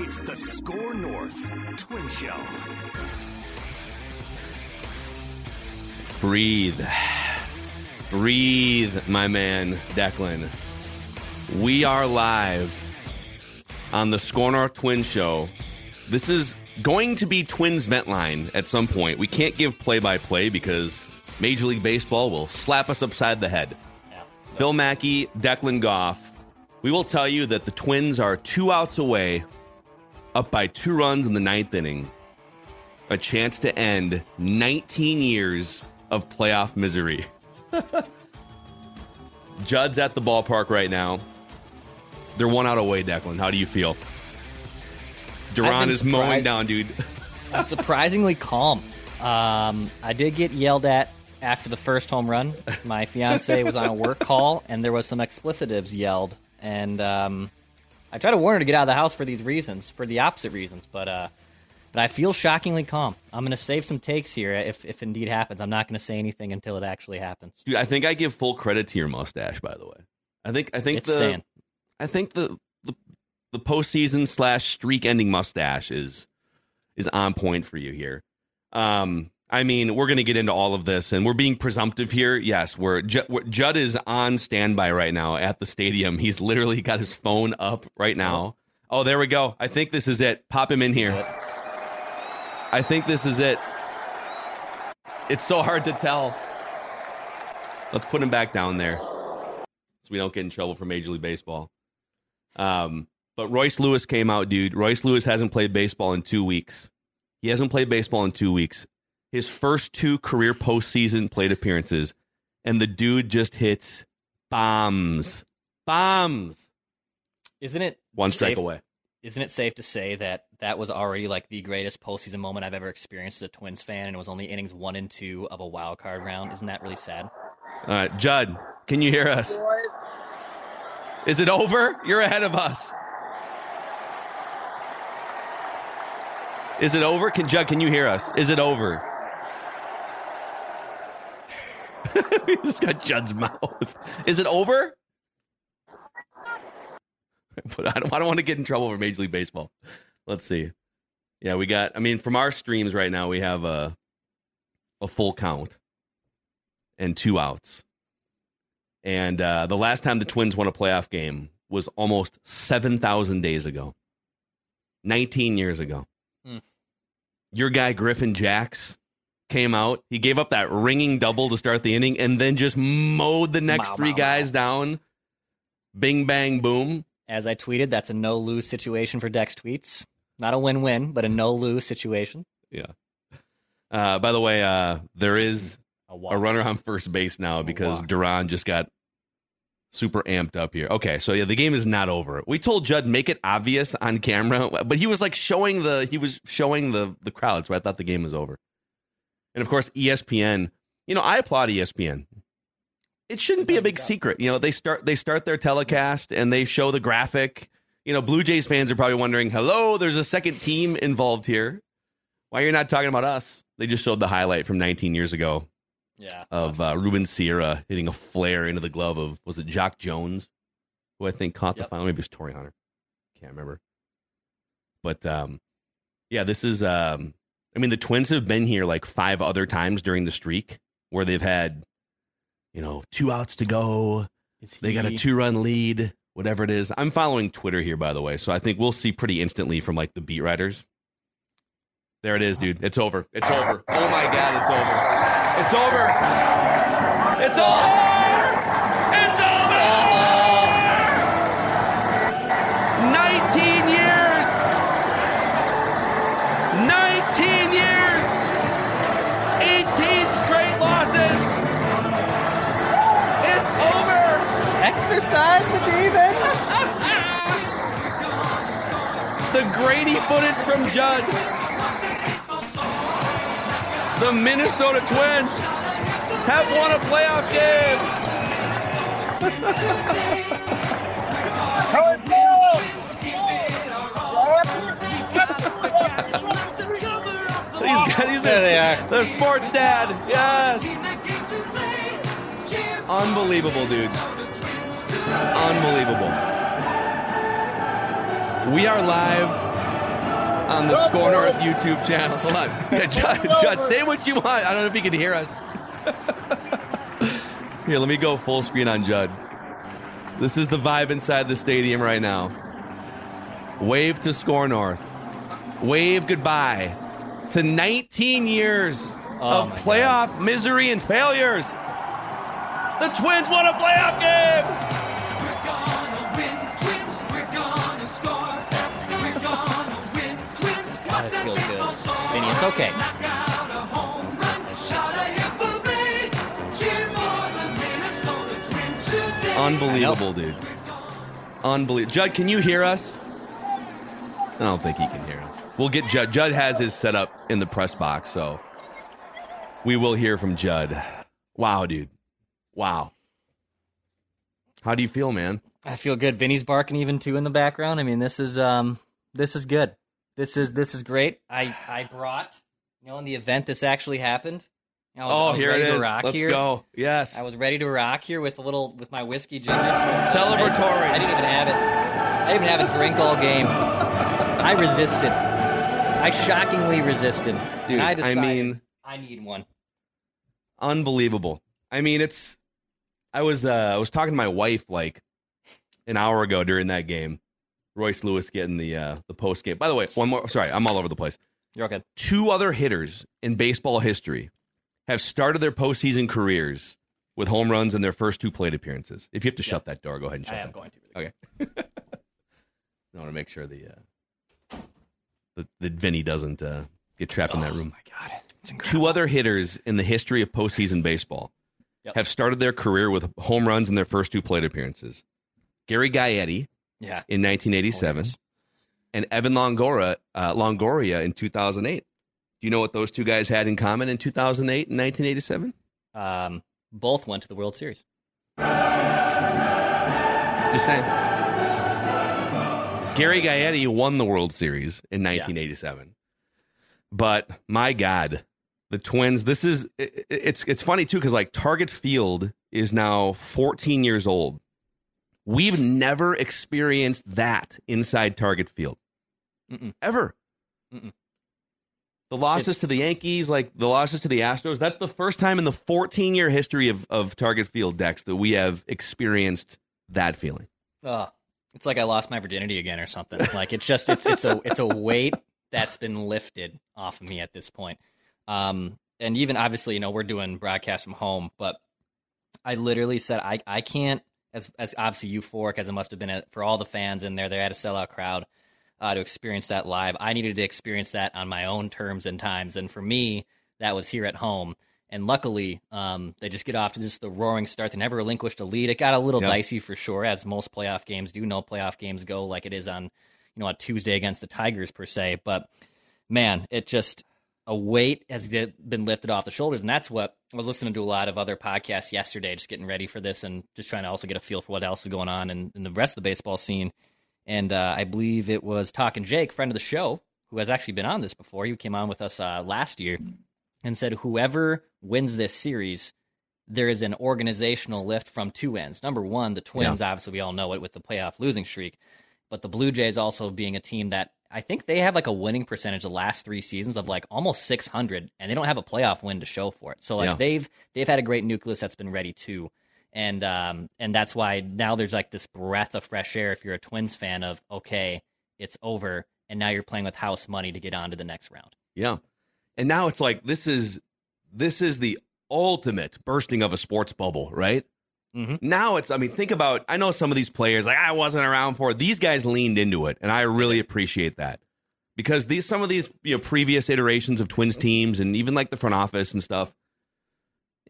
It's the SKOR North Twin Show. Breathe. Breathe, my man, Declan. We are live on the SKOR North Twin Show. This is going to be Twins vent line at some point. We can't give play by play because Major League Baseball will slap us upside the head. Phil Mackey, Declan Goff. We will tell you that the Twins are two outs away, up by two runs in the ninth inning. A chance to end 19 years of playoff misery. Judd's at the ballpark right now. They're one out away, Declan. How do you feel? Duran is mowing down, dude. I'm surprisingly calm. Um, I did get yelled at after the first home run. My fiance was on a work call, and there was some explicitives yelled. And um, I tried to warn her to get out of the house for these reasons, for the opposite reasons. But uh, but I feel shockingly calm. I'm going to save some takes here if if indeed happens. I'm not going to say anything until it actually happens. Dude, I think I give full credit to your mustache. By the way, I think I think It's the staying. I think the the the postseason slash streak ending mustache is is on point for you here. Um, I mean, we're going to get into all of this, and we're being presumptive here. Yes, we're, Ju- we're Judd is on standby right now at the stadium. He's literally got his phone up right now. Oh, there we go. I think this is it. Pop him in here. I think this is it. It's so hard to tell. Let's put him back down there so we don't get in trouble for Major League Baseball. Um, but Royce Lewis came out, dude. Royce Lewis hasn't played baseball in two weeks. He hasn't played baseball in two weeks. His first two career postseason plate appearances, and the dude just hits bombs, bombs. Isn't it One strike safe- away. Isn't it safe to say that that was already like the greatest postseason moment I've ever experienced as a Twins fan, and it was only innings one and two of a wild card round? Isn't that really sad? All right, Judd, can you hear us? Is it over? You're ahead of us. Is it over? Can Judd? Can you hear us? Is it over? we just got Judd's mouth. Is it over? But I don't. I don't want to get in trouble for Major League Baseball. Let's see. Yeah, we got. I mean, from our streams right now, we have a a full count and two outs. And uh, the last time the Twins won a playoff game was almost 7,000 days ago, 19 years ago. Hmm. Your guy, Griffin Jax, came out. He gave up that ringing double to start the inning and then just mowed the next Mow, three mow, guys down. Bing bang boom. As I tweeted, that's a no lose situation for Dex tweets. Not a win win, but a no lose situation. Yeah. Uh, by the way, uh, there is A, a runner on first base now because. Duran just got super amped up here. Okay, so yeah, the game is not over. We told Judd make it obvious on camera, but he was like showing the he was showing the the crowd, so I thought the game was over. And of course, ESPN. You know, I applaud ESPN. It shouldn't be a big secret. You know, they start they start their telecast and they show the graphic. You know, Blue Jays fans are probably wondering, "Hello, there's a second team involved here. Why you're not talking about us?" They just showed the highlight from 19 years ago Yeah. of uh, Ruben Sierra hitting a flare into the glove of was it Jacque Jones, who I think caught the Yep. final. Maybe it was Torii Hunter. Can't remember. But um, yeah, this is. Um, I mean, the Twins have been here like five other times during the streak where they've had, you know, two outs to go. Is They got a two-run lead. Whatever it is, I'm following Twitter here, by the way, so I think we'll see pretty instantly from like the beat writers. There it is, dude. It's over. It's over. Oh my god, it's over. It's over. It's over. Exercise the demons. The Grady footage from Judd. The Minnesota Twins have won a playoff game. These guys, these There they are, are. the sports dad. Yes. Unbelievable, dude. Unbelievable. We are live on the SKOR North YouTube channel. Hold on. Yeah, Judd, Judd, say what you want. I don't know if you can hear us. Here, let me go full screen on Judd. This is the vibe inside the stadium right now. Wave to SKOR North. Wave goodbye to 19 years Oh of playoff misery and failures. The Twins won a playoff game. God, this feels good. Vinny, it's okay. Unbelievable, dude. Unbelievable. Judd, can you hear us? I don't think he can hear us. We'll get Judd. Judd has his set up in the press box, so we will hear from Judd. Wow, dude. Wow. How do you feel, man? I feel good. Vinny's barking even too in the background. I mean, this is um, this is good. This is this is great. I I brought you know in the event this actually happened. I was, I oh, here it rock Let's here. go. Yes. I was ready to rock here with a little with my whiskey ginger. Celebratory. I, didn't even have it. I didn't even have a drink all game. I resisted. I shockingly resisted. Dude, I I mean- I need one. unbelievable. I mean, it's. I was uh, I was talking to my wife like an hour ago during that game. Royce Lewis getting the uh, the post game. By the way, one more. Sorry, I'm all over the place. You're okay. Two other hitters in baseball history have started their postseason careers with home runs in their first two plate appearances. If you have to shut that door, go ahead and shut I am that. going to. Okay. I want to make sure the uh, the, the Vinny doesn't uh, get trapped in that room. Oh my god, it's incredible. Two other hitters in the history of postseason baseball Yep. have started their career with home runs in their first two plate appearances. Gary Gaetti Yeah. in 1987 Oh, and Evan Longoria, uh, Longoria in 2008. Do you know what those two guys had in common in 2008 and 1987? Um, both went to the World Series. Just saying. Gary Gaetti won the World Series in 1987. But my God, the Twins. This is it, it's it's funny too because like Target Field is now 14 years old. We've never experienced that inside Target Field Mm-mm. ever. Mm-mm. The losses It's- to the Yankees, like the losses to the Astros, that's the first time in the 14 year history of, of Target Field Dex that we have experienced that feeling. Uh, it's like I lost my virginity again or something. Like it's just it's it's a it's a weight that's been lifted off of me at this point. Um, and even obviously, you know, we're doing broadcast from home, but I literally said I I can't as as obviously euphoric as it must have been for all the fans in there. They had a sellout crowd uh, to experience that live. I needed to experience that on my own terms and times, and for me, that was here at home. And luckily, um, they just get off to just the roaring start. They never relinquished a lead. It got a little yep. dicey for sure, as most playoff games do. No playoff games go like it is on, you know, a Tuesday against the Tigers per se. But man, it just a weight has been lifted off the shoulders, and that's what I was listening to a lot of other podcasts yesterday, just getting ready for this and just trying to also get a feel for what else is going on in, in the rest of the baseball scene. And uh, I believe it was Talking Jake, friend of the show, who has actually been on this before. He came on with us uh, last year and said whoever wins this series, there is an organizational lift from two ends. Number one, the Twins, yeah. obviously, we all know it with the playoff losing streak, but the Blue Jays also being a team that I think they have like a winning percentage the last three seasons of like almost 600, and they don't have a playoff win to show for it. So like yeah. they've they've had a great nucleus that's been ready too, and um and that's why now there's like this breath of fresh air if you're a Twins fan of okay, it's over, and now you're playing with house money to get on to the next round. Yeah, and now it's like this is this is the ultimate bursting of a sports bubble, right? Mm-hmm. Now it's, I mean, think about, I know some of these players, like I wasn't around for it. These guys leaned into it, and I really appreciate that because these, some of these, you know, previous iterations of Twins teams and even like the front office and stuff,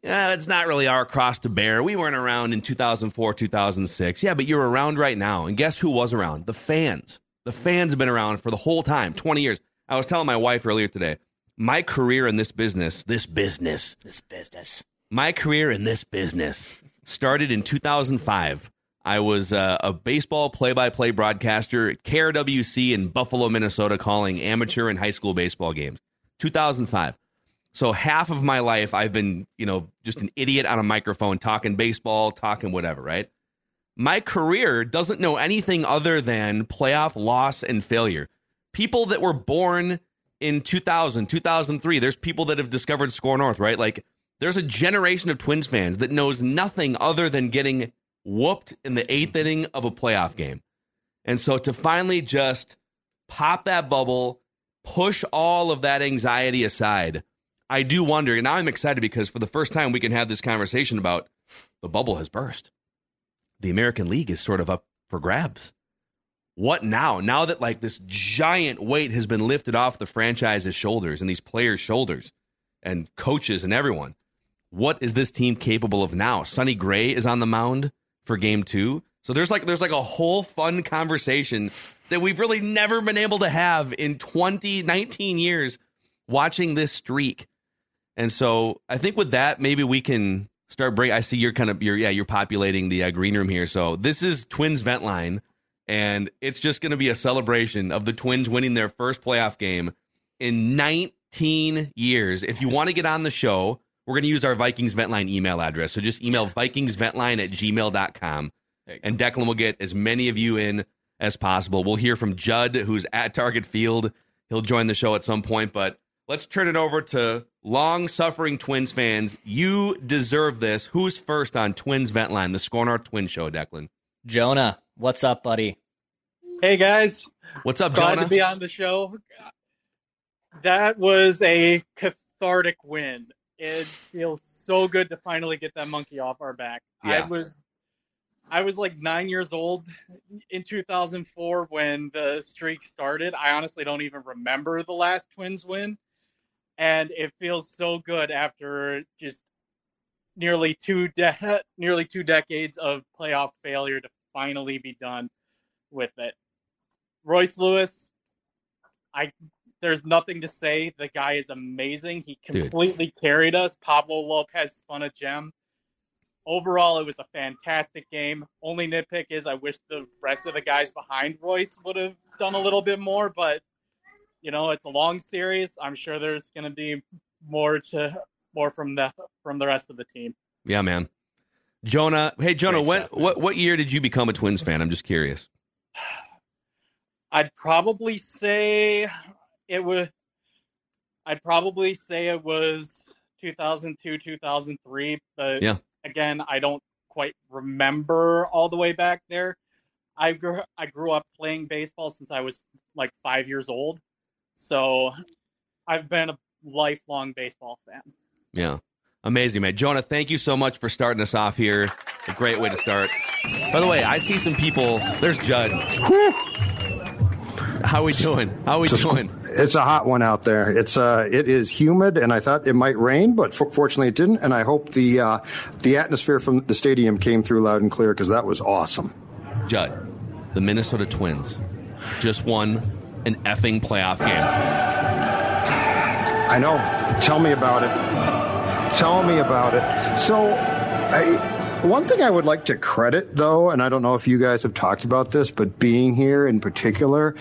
yeah, it's not really our cross to bear. We weren't around in 2004, 2006. Yeah, but you're around right now. And guess who was around? The fans. The fans have been around for the whole time, 20 years. I was telling my wife earlier today, my career in this business, this business, this business, my career in this business started in 2005. I was uh, a baseball play-by-play broadcaster at KRWC in Buffalo, Minnesota, calling amateur and high school baseball games. 2005. So half of my life, I've been, you know, just an idiot on a microphone talking baseball, talking whatever, right? My career doesn't know anything other than playoff loss and failure. People that were born in 2000, 2003, there's people that have discovered SKOR North, right? Like there's a generation of Twins fans that knows nothing other than getting whooped in the eighth mm-hmm. inning of a playoff game. And so to finally just pop that bubble, push all of that anxiety aside, I do wonder. And now I'm excited because for the first time we can have this conversation about the bubble has burst. The American League is sort of up for grabs. What now? Now that like this giant weight has been lifted off the franchise's shoulders and these players' shoulders and coaches and everyone what is this team capable of now? Sonny Gray is on the mound for game two. So there's like there's like a whole fun conversation that we've really never been able to have in 20, 19 years watching this streak. And so I think with that, maybe we can start break. I see you're kind of you're yeah you're populating the uh, green room here. So this is Twins vent line, and it's just going to be a celebration of the Twins winning their first playoff game in 19 years. If you want to get on the show, we're going to use our Vikings Ventline email address. So just email vikingsventline at gmail.com. And Declan will get as many of you in as possible. We'll hear from Judd, who's at Target Field. He'll join the show at some point. But let's turn it over to long suffering Twins fans. You deserve this. Who's first on Twins Ventline, the Score North Twin Show, Declan? Jonah, what's up, buddy? Hey, guys. What's up, Glad Jonah? to be on the show. That was a cathartic win. It feels so good to finally get that monkey off our back. Yeah. I was I was like nine years old in 2004 when the streak started. I honestly don't even remember the last Twins win, and it feels so good after just nearly two de- nearly two decades of playoff failure to finally be done with it. Royce Lewis, I there's nothing to say. The guy is amazing. He completely Dude. carried us. Pablo Lopez spun a gem. Overall, it was a fantastic game. Only nitpick is I wish the rest of the guys behind Royce would have done a little bit more, but you know, it's a long series. I'm sure there's going to be more to more from the from the rest of the team. Yeah, man. Jonah, hey Jonah, what what what year did you become a Twins fan? I'm just curious. I'd probably say it was I'd probably say it was 2002, 2003, but yeah. again, I don't quite remember all the way back there. I grew I grew up playing baseball since I was like 5 years old. So I've been a lifelong baseball fan. Yeah. Amazing, man. Jonah, thank you so much for starting us off here. A great way to start. By the way, I see some people. There's Judd. Whew. How we doing? How we doing? It's a hot one out there. It's uh, it is humid, and I thought it might rain, but fortunately it didn't. And I hope the uh, the atmosphere from the stadium came through loud and clear because that was awesome. Judd, the Minnesota Twins just won an effing playoff game. I know. Tell me about it. Tell me about it. So, I one thing I would like to credit, though, and I don't know if you guys have talked about this, but being here in particular,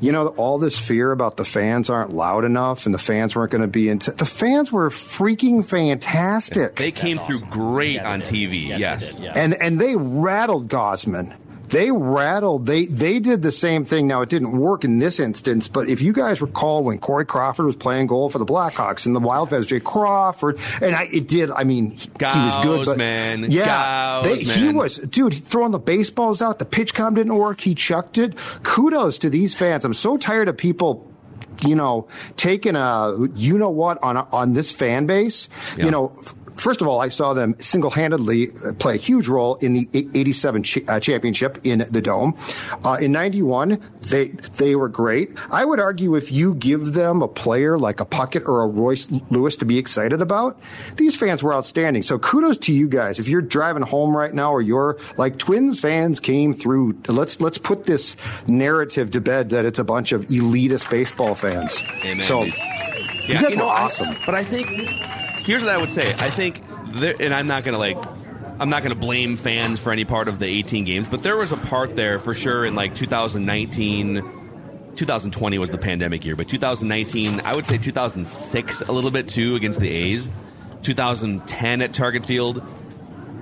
you know, all this fear about the fans aren't loud enough and the fans weren't going to be into the fans were freaking fantastic. They came through great yeah, on TV. Yes, yes. yeah. and and they rattled Gausman they rattled. They they did the same thing. Now it didn't work in this instance, but if you guys recall when Corey Crawford was playing goal for the Blackhawks and the Wildcats, Jay Crawford, and I, it did. I mean, he, he was good, but man. yeah, they, man. he was dude throwing the baseballs out. The pitch com didn't work. He chucked it. Kudos to these fans. I'm so tired of people you know, taking a you know what on on this fan base. Yeah. You know, First of all, I saw them single handedly play a huge role in the 87 ch- uh, championship in the Dome. Uh, in 91, they, they were great. I would argue if you give them a player like a Puckett or a Royce Lewis to be excited about, these fans were outstanding. So kudos to you guys. If you're driving home right now or you're like Twins fans came through, let's, let's put this narrative to bed that it's a bunch of elitist baseball fans. Amen. So, yeah, you guys you know, were awesome. I, but I think here's what I would say. I think, there, and I'm not going to like, I'm not going to blame fans for any part of the 18 games, but there was a part there for sure in like 2019. 2020 was the pandemic year, but 2019, I would say 2006 a little bit too against the A's. 2010 at Target Field,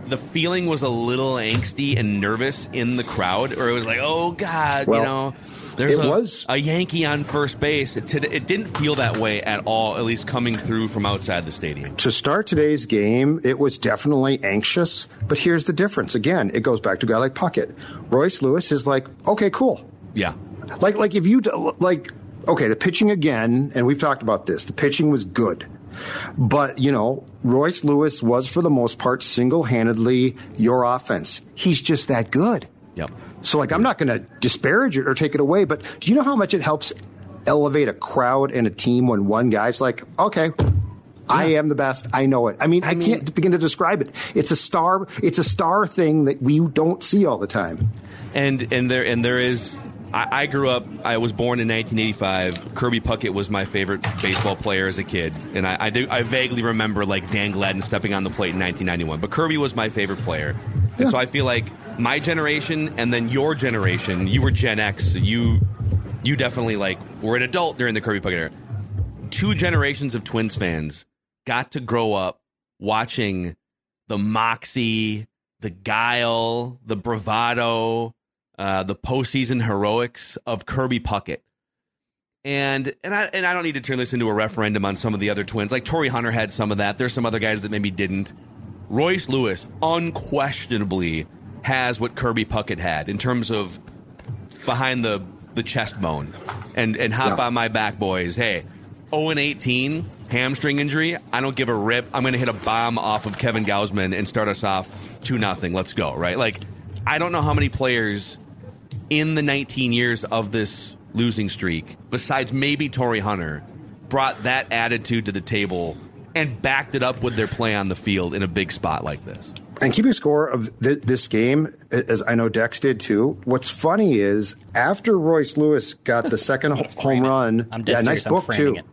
the feeling was a little angsty and nervous in the crowd, or it was like, oh God, well, you know, there's it a, was. a Yankee on first base. It, it didn't feel that way at all, at least coming through from outside the stadium. To start today's game, it was definitely anxious, but here's the difference. Again, it goes back to a guy like Puckett. Royce Lewis is like, okay, cool. Yeah. Like, like if you, like, okay, the pitching again, and we've talked about this, the pitching was good. But, you know, Royce Lewis was for the most part single handedly your offense. He's just that good. Yep. So, like, I'm not going to disparage it or take it away, but do you know how much it helps elevate a crowd and a team when one guy's like, okay, yeah. I am the best. I know it. I mean, I, I mean, can't begin to describe it. It's a star. It's a star thing that we don't see all the time. And and there and there is. I, I grew up. I was born in 1985. Kirby Puckett was my favorite baseball player as a kid, and I, I do. I vaguely remember like Dan Gladden stepping on the plate in 1991. But Kirby was my favorite player, and so I feel like my generation and then your generation, you were Gen X, you you definitely like were an adult during the Kirby Puckett era. Two generations of Twins fans got to grow up watching the moxie, the guile, the bravado, uh, the postseason heroics of Kirby Puckett. And and I and I don't need to turn this into a referendum on some of the other twins. Like Torii Hunter had some of that. There's some other guys that maybe didn't. Royce Lewis unquestionably has what Kirby Puckett had in terms of behind the the chest bone and and hop yeah. on my back boys. Hey, 0 and 18 hamstring injury. I don't give a rip. I'm going to hit a bomb off of Kevin Gausman and start us off two nothing. Let's go. Right? Like I don't know how many players in the 19 years of this losing streak, besides maybe Torii Hunter, brought that attitude to the table and backed it up with their play on the field in a big spot like this. And keeping score of th- this game, as I know Dex did too. What's funny is after Royce Lewis got the second home run, I'm dead yeah, serious. nice book I'm too. It.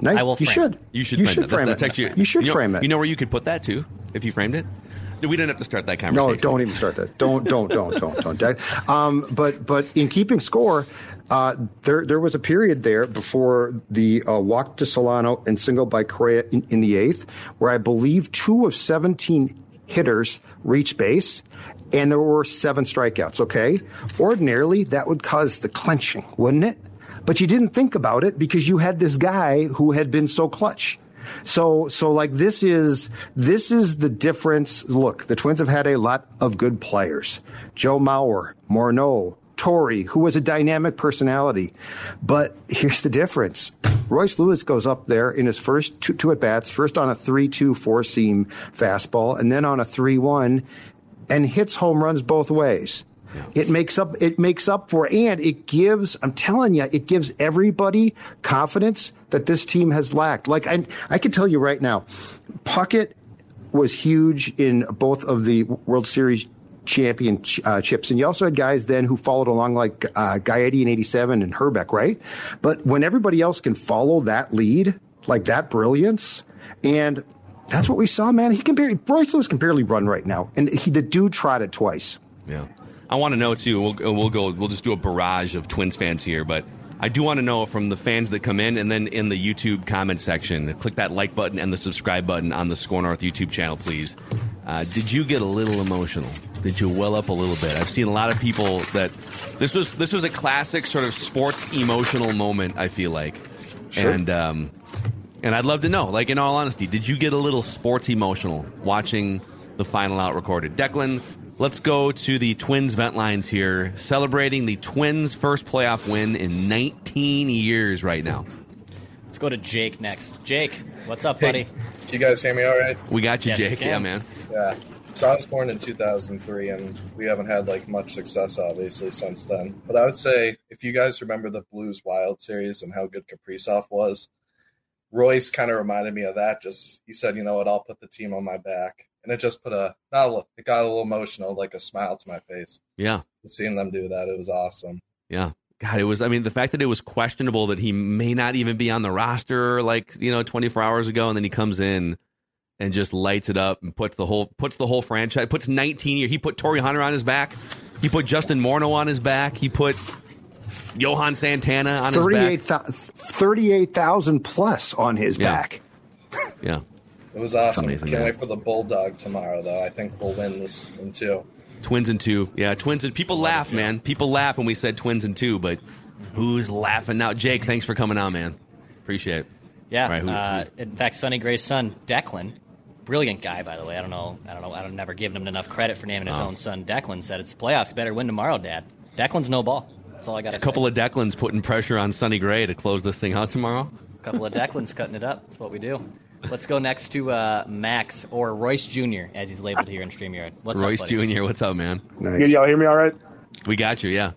Nice, I will. You should. It. You should. You frame should that. frame that's, it. That's actually, you should you know, frame it. You know where you could put that too if you framed it. We didn't have to start that conversation. No, don't even start that. Don't, don't, don't, don't, don't. Um, but, but in keeping score, uh, there, there was a period there before the uh, walk to Solano and single by Correa in, in the eighth, where I believe two of 17 hitters reached base and there were seven strikeouts. Okay. Ordinarily, that would cause the clenching, wouldn't it? But you didn't think about it because you had this guy who had been so clutch. So, so like this is, this is the difference. Look, the Twins have had a lot of good players. Joe Mauer, Morneau, Torii, who was a dynamic personality. But here's the difference. Royce Lewis goes up there in his first two, two at bats, first on a 3 2 four seam fastball, and then on a 3 1, and hits home runs both ways. It makes up it makes up for and it gives I'm telling you it gives everybody confidence that this team has lacked. Like I I can tell you right now, Puckett was huge in both of the World Series championships, and you also had guys then who followed along like uh, Gaetti in '87 and Hrbek, right? But when everybody else can follow that lead, like that brilliance, and that's what we saw, man. He can barely Royce Lewis can barely run right now, and he the dude tried it twice. Yeah, I want to know too. We'll we'll go. We'll just do a barrage of Twins fans here, but I do want to know from the fans that come in and then in the YouTube comment section, click that like button and the subscribe button on the SKOR North YouTube channel, please. Uh, did you get a little emotional? Did you well up a little bit? I've seen a lot of people that this was this was a classic sort of sports emotional moment. I feel like, sure. and um, and I'd love to know, like in all honesty, did you get a little sports emotional watching the final out recorded? Declan, Let's go to the Twins vent lines here, celebrating the Twins' first playoff win in 19 years right now. Let's go to Jake next. Jake, what's up, buddy? Hey, you guys hear me all right? We got you, yes, Jake. Yeah, man. Yeah. So I was born in 2003, and we haven't had like much success, obviously, since then. But I would say if you guys remember the Blues Wild series and how good Kaprizov was, Royce kind of reminded me of that. Just he said, you know what, I'll put the team on my back and it just put a not a, it got a little emotional, like a smile to my face. Yeah, seeing them do that, it was awesome. Yeah, God, it was. I mean, the fact that it was questionable that he may not even be on the roster, like you know, 24 hours ago, and then he comes in and just lights it up and puts the whole puts the whole franchise puts 19 years. He put Torii Hunter on his back. He put Justin Morneau on his back. He put Johan Santana on 38, his back. 38,000 plus on his yeah. back. Yeah. It was awesome. Amazing, Can't man. wait for the Bulldog tomorrow, though. I think we'll win this one too. Twins and two, yeah, twins and people laugh, man. People laugh when we said twins and two, but who's laughing now? Jake, thanks for coming on, man. Appreciate it. Yeah. Right, who, uh, in fact, Sonny Gray's son, Declan, brilliant guy, by the way. I don't know. I don't know. I don't never given him enough credit for naming his oh. own son. Declan said it's playoffs. Better win tomorrow, Dad. Declan's no ball. That's all I got. A couple of Declans putting pressure on Sonny Gray to close this thing out tomorrow. A couple of Declans cutting it up. That's what we do. Let's go next to uh, Max or Royce Jr. as he's labeled here in Streamyard. What's Royce up, Jr. What's up, man? Nice. Can y'all hear me all right? We got you. Yeah.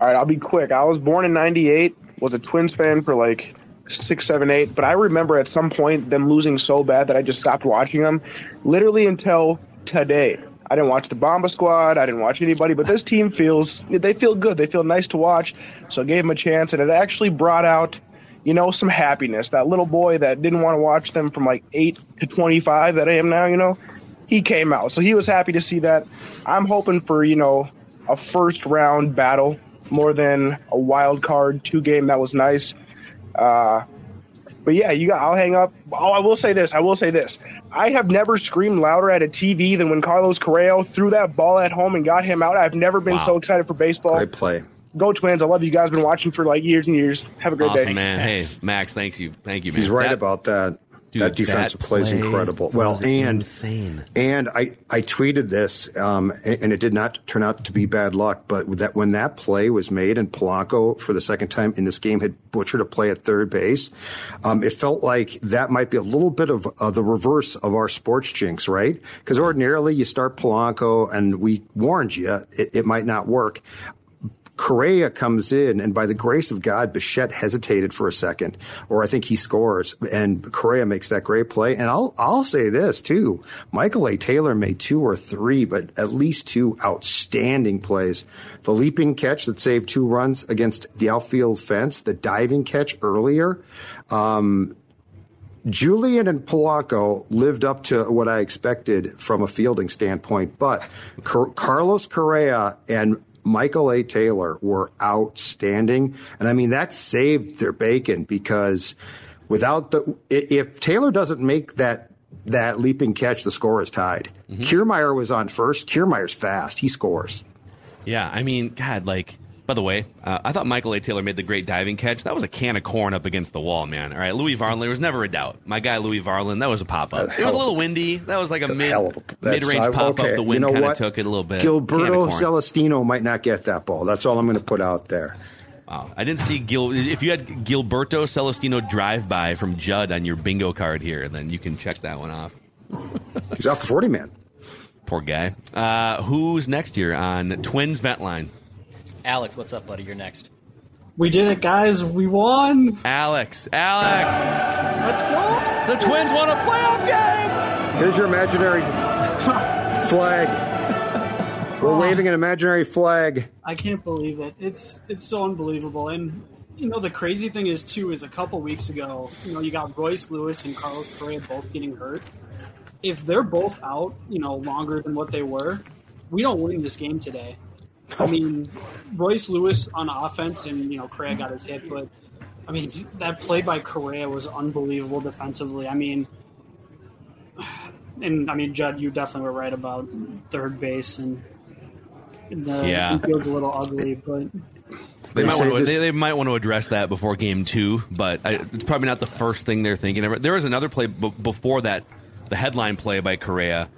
All right, I'll be quick. I was born in '98. Was a Twins fan for like six, seven, eight. But I remember at some point them losing so bad that I just stopped watching them, literally until today. I didn't watch the Bomba Squad. I didn't watch anybody, but this team feels they feel good. They feel nice to watch. So I gave them a chance, and it actually brought out you know, some happiness. That little boy that didn't want to watch them from like 8 to 25 that I am now, you know, he came out. So he was happy to see that. I'm hoping for, you know, a first round battle more than a wild card two game. That was nice. Uh, but yeah, you got. I'll hang up. Oh, I will say this. I will say this. I have never screamed louder at a TV than when Carlos Correa threw that ball at home and got him out. I've never been wow. so excited for baseball. Great play. Go Twins! I love you guys. Been watching for like years and years. Have a great awesome, day, man. Hey, Max, thanks you, thank you, man. He's right that, about that. Dude, that defensive that play is incredible. Well, and insane. And I I tweeted this, um, and, and, it did not turn out to be bad luck. But that when that play was made, and Polanco for the second time in this game had butchered a play at third base, um, it felt like that might be a little bit of uh, the reverse of our sports jinx, right? Because ordinarily you start Polanco, and we warned you it, it might not work. Correa comes in, and by the grace of God, Bichette hesitated for a second, or I think he scores, and Correa makes that great play. And I'll I'll say this too: Michael A. Taylor made two or three, but at least two outstanding plays. The leaping catch that saved two runs against the outfield fence, the diving catch earlier. Um, Julien and Polanco lived up to what I expected from a fielding standpoint, but Car- Carlos Correa and Michael A. Taylor were outstanding. And I mean, that saved their bacon because without the, if Taylor doesn't make that, that leaping catch, the score is tied. mm hmm Kiermaier was on first. Kiermaier's fast. He scores. Yeah. I mean, God, like, By the way, uh, I thought Michael A. Taylor made the great diving catch. That was a can of corn up against the wall, man. All right, Louie Varland, There was never a doubt. My guy Louie Varland, That was a pop up. It was a little windy. That was like a mid mid range pop up. The wind you know kind of took it a little bit. Gilberto. Celestino might not get that ball. That's all I'm going to put out there. Wow. I didn't see Gil. If you had Gilberto Celestino drive by from Judd on your bingo card here, then you can check that one off. He's off the 40 man. Poor guy. Uh, who's next here on Twins Vent Line? Alex, what's up, buddy? You're next. We did it, guys. We won. Alex. Alex. Let's go. The Twins won a playoff game. Here's your imaginary flag. We're waving an imaginary flag. I can't believe it. It's it's so unbelievable. And you know the crazy thing is too is a couple weeks ago, you know, you got Royce Lewis and Carlos Correa both getting hurt. If they're both out, you know, longer than what they were, we don't win this game today. I mean, Royce Lewis on offense and you know Correa got his hit, but I mean that play by Correa was unbelievable defensively. I mean, and I mean Judd, you definitely were right about third base and the Yeah. infield's a little ugly, but They might, want to, they, they might want to address that before game two, but I, it's probably not the first thing they're thinking of. There was another play b- before that, the headline play by Correa,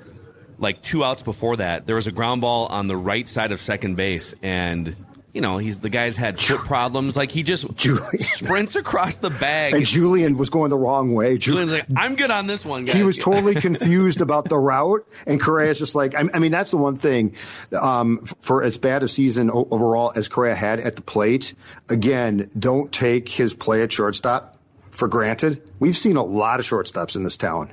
like two outs before that. There was a ground ball on the right side of second base, and you know he's the guy's had foot problems. Like he just sprints across the bag. And Julien was going the wrong way. Julien's like, I'm good on this one, guys. He was totally confused about the route, and Correa's just like, I, I mean, that's the one thing. Um, for as bad a season overall as Correa had at the plate, again, don't take his play at shortstop for granted. We've seen a lot of shortstops in this town.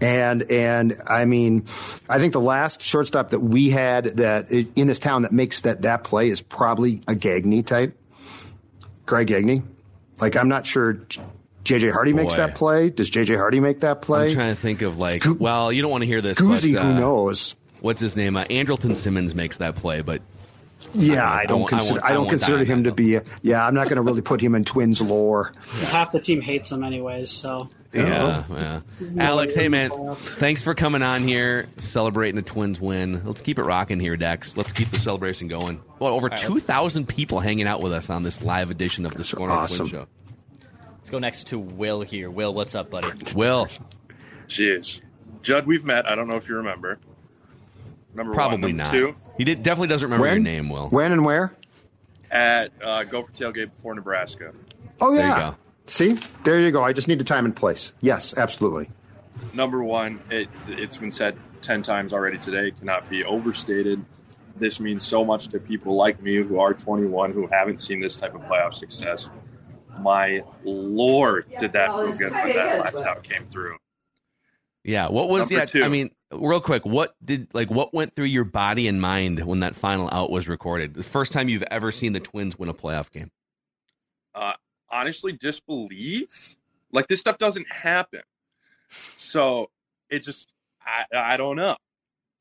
And and I mean, I think the last shortstop that we had that in this town that makes that that play is probably a Gagne type, Greg Gagne. Like I'm not sure JJ Hardy makes that play. Does JJ Hardy make that play? I'm trying to think of like, well, you don't want to hear this. Goozy, but, who uh, knows? What's his name? Uh, Andrelton Simmons makes that play, but Yeah, I I don't consider. I, I don't consider him to be. A, yeah, I'm not going to really put him in Twins lore. half the team hates him anyways. So Yeah, yeah. Alex, hey man, thanks for coming on here, celebrating the Twins win. Let's keep it rocking here, Dex. Let's keep the celebration going. Well, over right, two thousand people hanging out with us on this live edition of the SKOR North awesome. Twin Show. Let's go next to Will here. Will, what's up, buddy? Will, Jeez. Judd, we've met. I don't know if you remember. Number probably one. not. Two, He did, definitely doesn't remember When? your name, Will. When and where? at uh, Gopher Tailgate before Nebraska. Oh There you yeah. Go. See, there you go. I just need the time and place. Yes, absolutely. Number one, it, it's been said 10 times already today, cannot be overstated. This means so much to people like me who are 21 who haven't seen this type of playoff success. My lord, did that feel good when that last out came through. Yeah. What was Number yeah? two. I mean, real quick, what did like what went through your body and mind when that final out was recorded? The first time you've ever seen the Twins win a playoff game. uh, honestly disbelieve. Like this stuff doesn't happen. So it just I I don't know.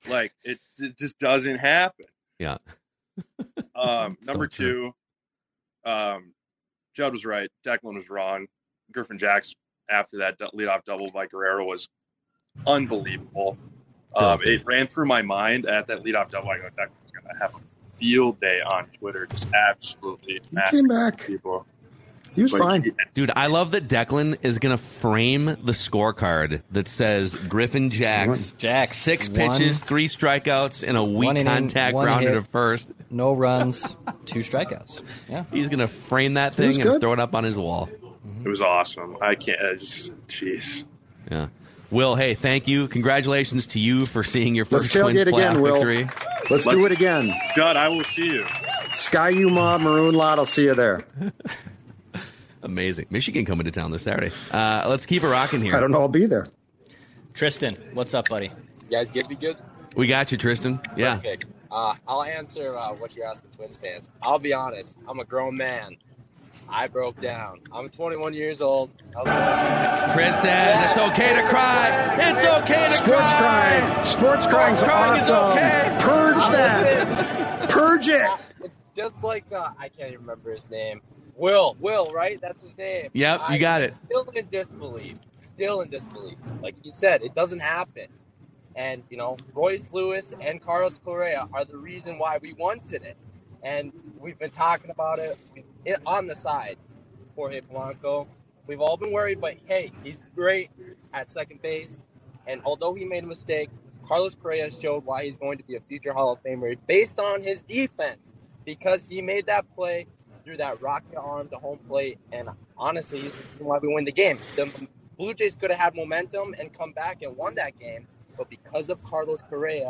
Like it, it just doesn't happen. Yeah. Um, number true. two, um, Judd was right. Declan was wrong. Griffin Jax after that du- leadoff double by Guerrero was unbelievable. Um, it ran through my mind at that leadoff double. I go, Declan's going to have a field day on Twitter. Just absolutely came back. people. He was But fine. Dude, I love that Declan is going to frame the scorecard that says Griffin Jax, Jax, six one- pitches, three strikouts, and a weak inning, contact one grounded at first. No runs, two strikeouts. Yeah. He's going to frame that thing and throw it up on his wall. It was awesome. I can't. I just, jeez. Yeah. Will, hey, thank you. Congratulations to you for seeing your first Let's first Twins tailgate again, playoff Will. victory. Let's, do it again. God, I will see you. Sky Yuma Maroon Lot. I'll see you there. Amazing. Michigan coming to town this Saturday. Uh, let's keep it rocking here. I don't know. I'll be there. Tristan, what's up, buddy? You guys get me good? We got you, Tristan. Yeah. Perfect. Uh, I'll answer uh, what you're asking, Twins fans. I'll be honest. I'm a grown man. I broke down. I'm 21 years old. Tristan, it's okay to cry. It's okay to Sports cry. crying. Sports crying's crying is awesome. okay. Purge I'm that. Purge it. Just like uh, I can't even remember his name. Will, Will, right? That's his name. Yep, you I'm got it. Still in disbelief. Still in disbelief. Like you said, it doesn't happen. And you know, Royce Lewis and Carlos Correa are the reason why we won today. and we've been talking about it, it on the side. Jorge Polanco. We've all been worried, but hey, he's great at second base. And although he made a mistake, Carlos Correa showed why he's going to be a future Hall of Famer based on his defense because he made that play through that rocket arm to home plate. And honestly, he's the reason why we win the game. The Blue Jays could have had momentum and come back and won that game, but because of Carlos Correa,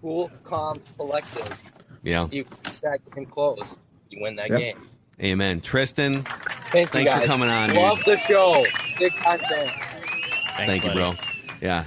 cool, calm, collected, Yeah. he that game close. You win that Yep. game. Amen. Tristan, Thank you thanks for coming on. Love dude. the show. Big time fan. Thank you, bro. Yeah.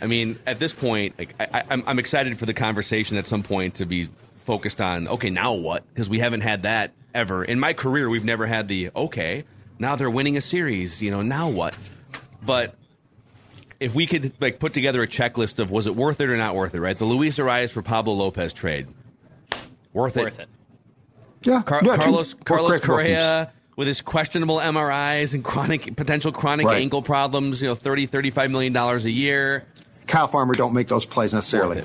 I mean, at this point, like, I, I, I'm, I'm excited for the conversation at some point to be focused on, okay, now what? Because we haven't had that ever. In my career, we've never had the, okay, now they're winning a series, you know, now what? But if we could like put together a checklist of was it worth it or not worth it, right? The Luis Arraez for Pablo Lopez trade, worth it. Worth it. Yeah, Car- yeah, Carlos Carlos. Correa with his questionable MRIs and chronic potential chronic Right. ankle problems, you know, 30 35 million dollars a year. Kyle Farmer don't make those plays necessarily.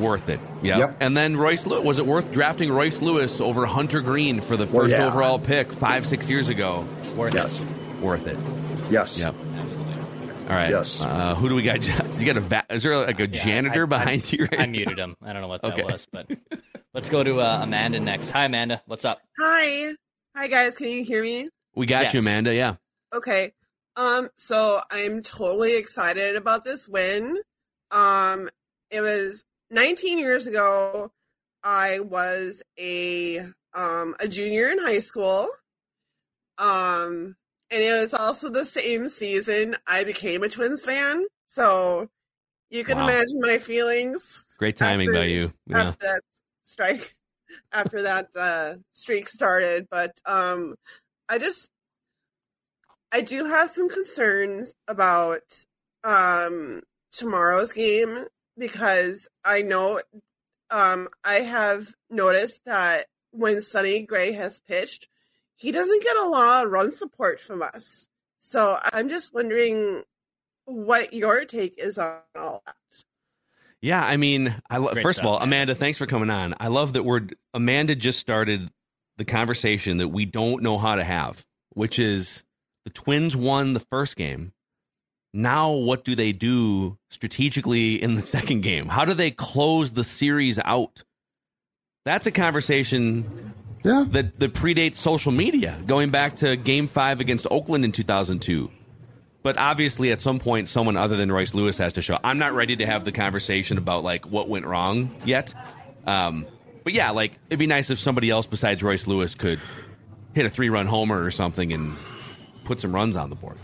Worth it. yeah. Yep. And then Royce Lewis, was it worth drafting Royce Lewis over Hunter Greene for the Well, first yeah. overall pick 5 6 years ago? Worth it. yes. it. Worth it. Yes. Yep. All right. Yes. Uh, who do we got? You got a va- is there like a janitor I- behind I, you? Right I now? muted him. I don't know what that Okay. was, but let's go to uh, Amanda next. Hi, Amanda. What's up? Hi. Hi guys, can you hear me? We got Yes. you, Amanda. Yeah. Okay. Um so I'm totally excited about this win. Um it was 19 years ago I was a um a junior in high school. Um and it was also the same season I became a Twins fan. So you can Wow. imagine my feelings Great timing after- by you. Yeah. after that strike after that uh streak started but um i just i do have some concerns about um tomorrow's game because i know um i have noticed that when Sonny Gray has pitched he doesn't get a lot of run support from us. So i'm just wondering what your take is on all that Yeah, I mean, I lo- Great first of stuff, all, Amanda, thanks for coming on. I love that we're Amanda just started the conversation that we don't know how to have, which is the Twins won the first game. Now, what do they do strategically in the second game? How do they close the series out? That's a conversation yeah. that, that predates social media, going back to game five against Oakland in 2002. But obviously, at some point, someone other than Royce Lewis has to show. I'm not ready to have the conversation about like what went wrong yet. Um, but yeah, like it'd be nice if somebody else besides Royce Lewis could hit a three run homer or something and put some runs on the board.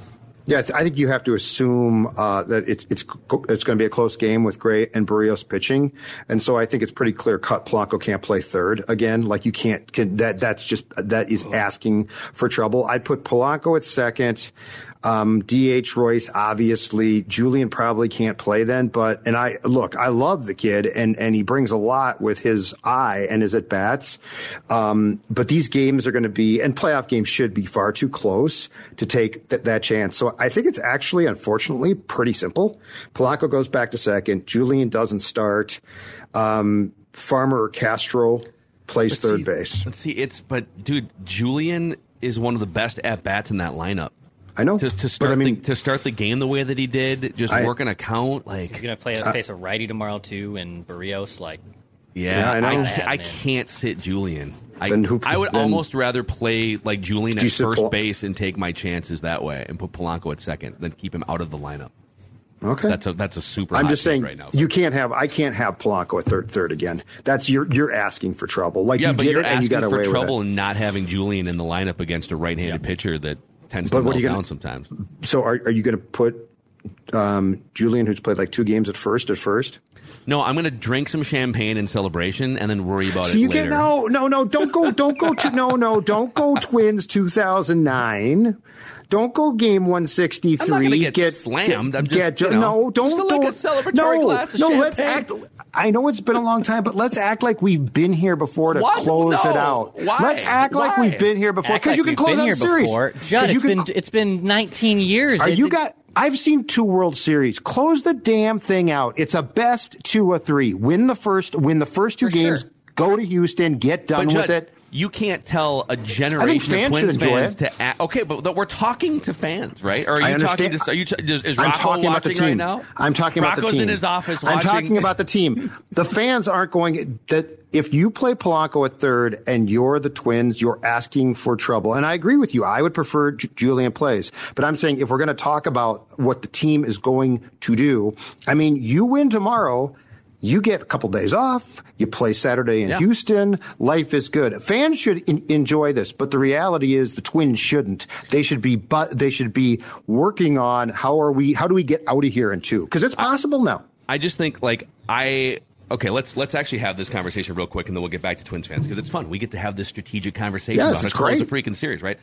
Yeah, I, think you have to assume uh, that it's it's it's going to be a close game with Gray and Berrios pitching, and so I think it's pretty clear cut. Polanco can't play third again. Like you can't can, that that's just that is asking for trouble. I'd put Polanco at second. Um, DH Royce, obviously, Julien probably can't play then, but, and I, look, I love the kid and, and he brings a lot with his eye and his at bats. Um, but these games are going to be, and playoff games should be far too close to take th- that chance. So I think it's actually, unfortunately, pretty simple. Polanco goes back to second. Julien doesn't start. Um, Farmer or Castro plays But third see- base. Let's see, it's but dude, Julien is one of the best at bats in that lineup. I know to, to start the, to start the game the way that he did, just I- working a count like He's gonna play Uh, face a righty tomorrow too, and Berrios like. Yeah, Yeah, I know. I, I can't sit Julien. I, who- I would then- almost rather play like Julien at first Pol- base and take my chances that way, and put Polanco at second, than keep him out of the lineup. Okay. That's a that's a super. I'm just saying right now. you can't have I can't have Polanco at third third again. That's you're you're asking for trouble. Like yeah, you but did you're it and you asking got for trouble with and not having Julien in the lineup against a right-handed pitcher that tends But to what are you gonna- down sometimes. So are are you going to put um, Julien, who's played like two games at first. At first, No, I'm going to drink some champagne in celebration and then worry about it. so it you later. get no, no, no. Don't go, don't go to no, no. Don't go Twins 2009. Don't go game 163. I'm not gonna get slammed. I'm just, you know, no, don't just like a don't- celebratory no, glass of no. Let's act. I know it's been a long time, but let's act like we've been here before to What? close No. it out. Why? Let's act like we've been here before because like you can close been out here a series. before. 'Cause Judd, you it's can been it's been 19 years. Are It- you got? I've seen two World Series. Close the damn thing out. It's a best two or three. Win the first. Win the first two For sure. games. Go to Houston. Get done But with Judd, it. You can't tell a generation of Twins fans to act. Okay, but we're talking to fans, right? Or are you talking to? Are you? T- is I'm Rocco talking about the watching team right now? I'm talking about the team. in his office I'm talking about the team. The fans aren't going that if you play Polanco at third and you're the Twins, you're asking for trouble. And I agree with you. I would prefer J- Julien plays, but I'm saying if we're going to talk about what the team is going to do, I mean, you win tomorrow. You get a couple days off. You play Saturday in Yeah. Houston. Life is good. Fans should in- enjoy this, but the reality is the Twins shouldn't. They should be, but they should be working on how are we? How do we get out of here in two? Because it's possible now. I just think like I okay. Let's let's actually have this conversation real quick, and then we'll get back to Twins fans because it's fun. We get to have this strategic conversation Yes, about it's it. Close the freaking series, right?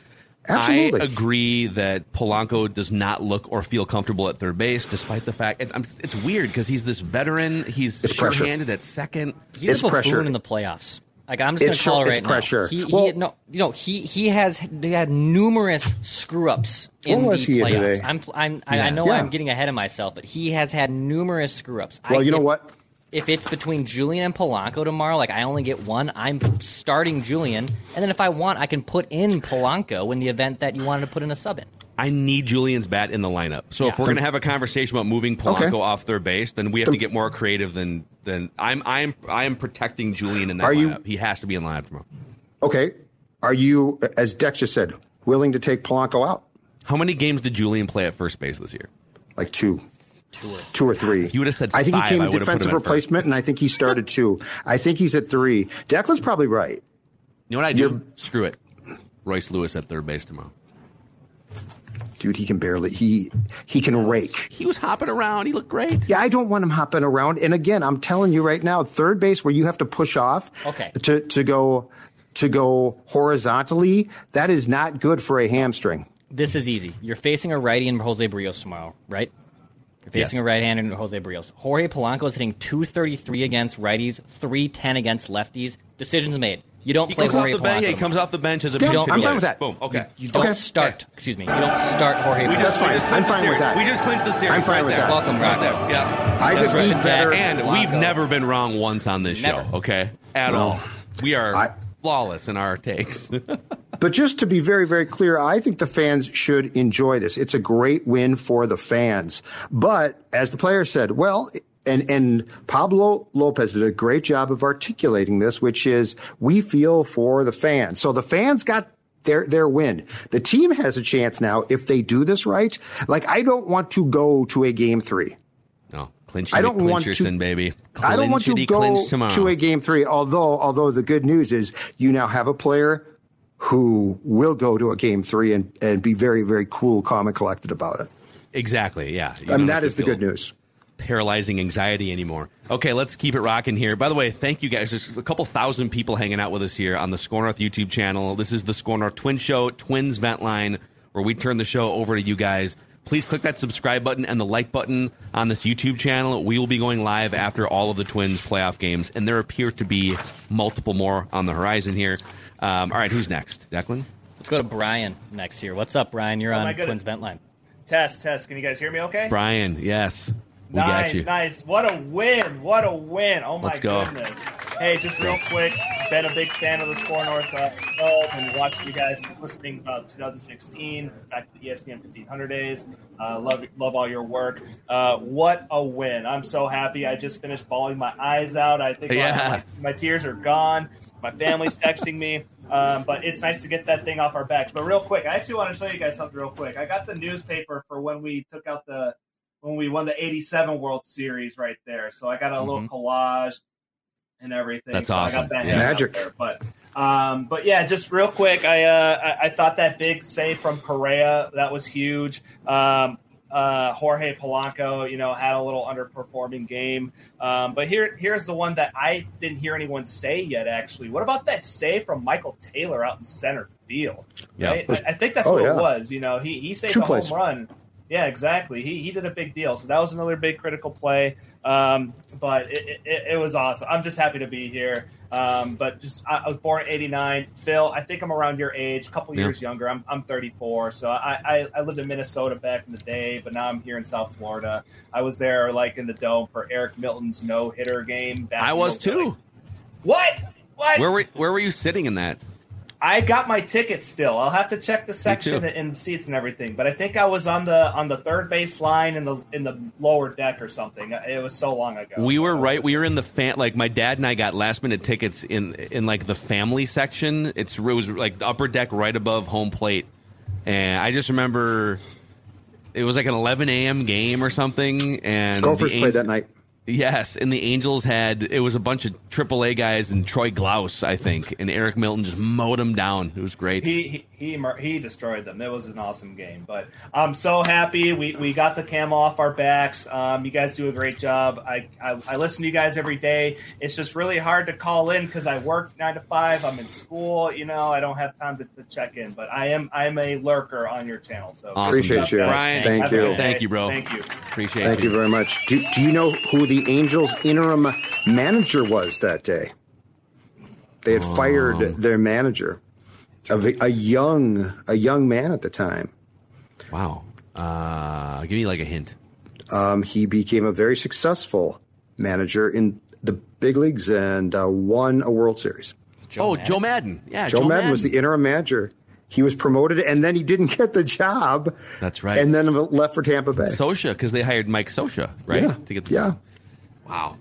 Absolutely. I agree that Polanco does not look or feel comfortable at third base, despite the fact it, it's weird because he's this veteran. He's It's sure-handed at second. He's It's a pressure. in the playoffs. Like I'm just going to call it right it's pressure. now. He, Well- he, no, you know, he he has he had numerous screw ups in was the he playoffs. today? I'm I'm Yeah. I know Yeah. I'm getting ahead of myself, but he has had numerous screw ups. Well, you know if, what? If it's between Julien and Polanco tomorrow, like I only get one, I'm starting Julien, and then if I want, I can put in Polanco in the event that you wanted to put in a sub in. I need Julien's bat in the lineup. So if we're going to have a conversation about moving Polanco Okay. off third base, then we have to get more creative than than I'm I'm I am protecting Julien in that Are you- lineup. He has to be in lineup tomorrow. Okay. Are you, as Dex just said, willing to take Polanco out? How many games did Julien play at first base this year? Like two. Two or three. You would have said I think five, he came would've defensive him at first. replacement, and I think he started two. I think he's at three. Declan's probably right. You know what I do? Screw it. Royce Lewis at third base tomorrow. Dude, he can barely he he can rake. He was hopping around. He looked great. Yeah, I don't want him hopping around. And again, I'm telling you right now, third base where you have to push off Okay. to to go to go horizontally, that is not good for a hamstring. This is easy. You're facing a righty in Jose Berrios tomorrow, right? You're facing Yes. a right-hander Jose Berrios. Jorge Polanco is hitting 233 against righties, 310 against lefties. Decisions made. You don't He play comes off Jorge the bench. Yeah, he comes off the bench as a Yeah, pinch I'm hitter. fine with that. Boom. Okay. You don't Okay. start. Excuse me. You don't start Jorge. We Polanco. just, we just I'm fine with that. We just clinched the series. I'm fine right with there. that. Welcome, right Rocco. there. Yeah. I That's just right. need better. And we've never been wrong once on this show. Okay, at No. all. We are I- flawless in our takes. But just to be very, very clear, I think the fans should enjoy this. It's a great win for the fans. But as the player said, well, and, and Pablo Lopez did a great job of articulating this, which is we feel for the fans. So the fans got their their win. The team has a chance now if they do this right. Like I don't want to go to a game three. no, clinch I don't want to- baby. I don't want to go to a game three. Although, although the good news is you now have a player who will go to a game three and, and be very, very cool, calm, and collected about it. Exactly. Yeah. You I mean, that is the good news. Paralyzing anxiety anymore. Okay, let's keep it rocking here. By the way, thank you guys. There's a couple thousand people hanging out with us here on the SKOR North YouTube channel. This is the SKOR North Twin Show, Twins Vent Line, where we turn the show over to you guys. Please click that subscribe button and the like button on this YouTube channel. We will be going live after all of the Twins playoff games, and there appear to be multiple more on the horizon here. Um, all right, who's next? Declan? Let's go to Brian next here. What's up, Brian? You're Oh, my on. Twins Vent Line. Test, test. Can you guys hear me okay? Brian, yes. We nice, got you. nice. What a win. What a win. Oh, my Let's go. goodness. Hey, just real quick, been a big fan of the SKOR North uh, and watching you guys listening about 2016, back to the ESPN 1500 days. Uh, love, love all your work. Uh, what a win. I'm so happy. I just finished bawling my eyes out. I think Yeah. my, my tears are gone. My family's texting me. Um, but it's nice to get that thing off our backs. But real quick, I actually want to show you guys something real quick. I got the newspaper for when we took out the when we won the '87 World Series right there. So I got a little Mhm. collage and everything. That's so I awesome. got that Yeah. Magic. there. But um, but yeah, just real quick, I, uh, I I thought that big save from Correa that was huge. Um, uh, Jorge Polanco, you know, had a little underperforming game. Um, but here, here's the one that I didn't hear anyone say yet. Actually, what about that save from Michael Taylor out in center field? Yeah. Right? I, I think that's Oh, what yeah. it was. You know, he he saved Two a plays. home run. Yeah, exactly. He he did a big deal. So that was another big critical play. Um, but it, it, it was awesome. I'm just happy to be here. Um, but just I, I was born in '89. Phil, I think I'm around your age, a couple Yeah. years younger. I'm I'm 34. So I, I I lived in Minnesota back in the day, but now I'm here in South Florida. I was there like in the dome for Eric Milton's no hitter game. Back I was too. What? What? Where were Where were you sitting in that? I got my ticket still. I'll have to check the section and seats and everything. But I think I was on the on the third base line in the in the lower deck or something. It was so long ago. We were right. We were in the fan. Like my dad and I got last minute tickets in in like the family section. It's it was like the upper deck right above home plate, and I just remember it was like an 11 a.m. game or something. And Gophers the played that night. Yes, and the Angels had it was a bunch of AAA guys and Troy Glaus, I think, and Eric Milton just mowed them down. It was great. He he he, he destroyed them. It was an awesome game. But I'm so happy we, we got the cam off our backs. Um, you guys do a great job. I, I I listen to you guys every day. It's just really hard to call in because I work nine to five. I'm in school. You know, I don't have time to, to check in. But I am I am a lurker on your channel. So Awesome. Appreciate you. Guys, Brian, Thank have a you. Thank you, bro. Thank you. Appreciate you. Thank you very much. Do, do you know who the Angels' interim manager was that day? They had fired their manager, a, v- a young a young man at the time. Wow. Uh, give me like a hint. Um, he became a very successful manager in the big leagues and uh, won a World Series. oh, Joe Maddon. Yeah, Joe, Maddon, was the interim manager. He was promoted, and then he didn't get the job. That's right. And then left for Tampa Bay. Scioscia because they hired Mike Scioscia, right? Yeah. To get the yeah. Wow.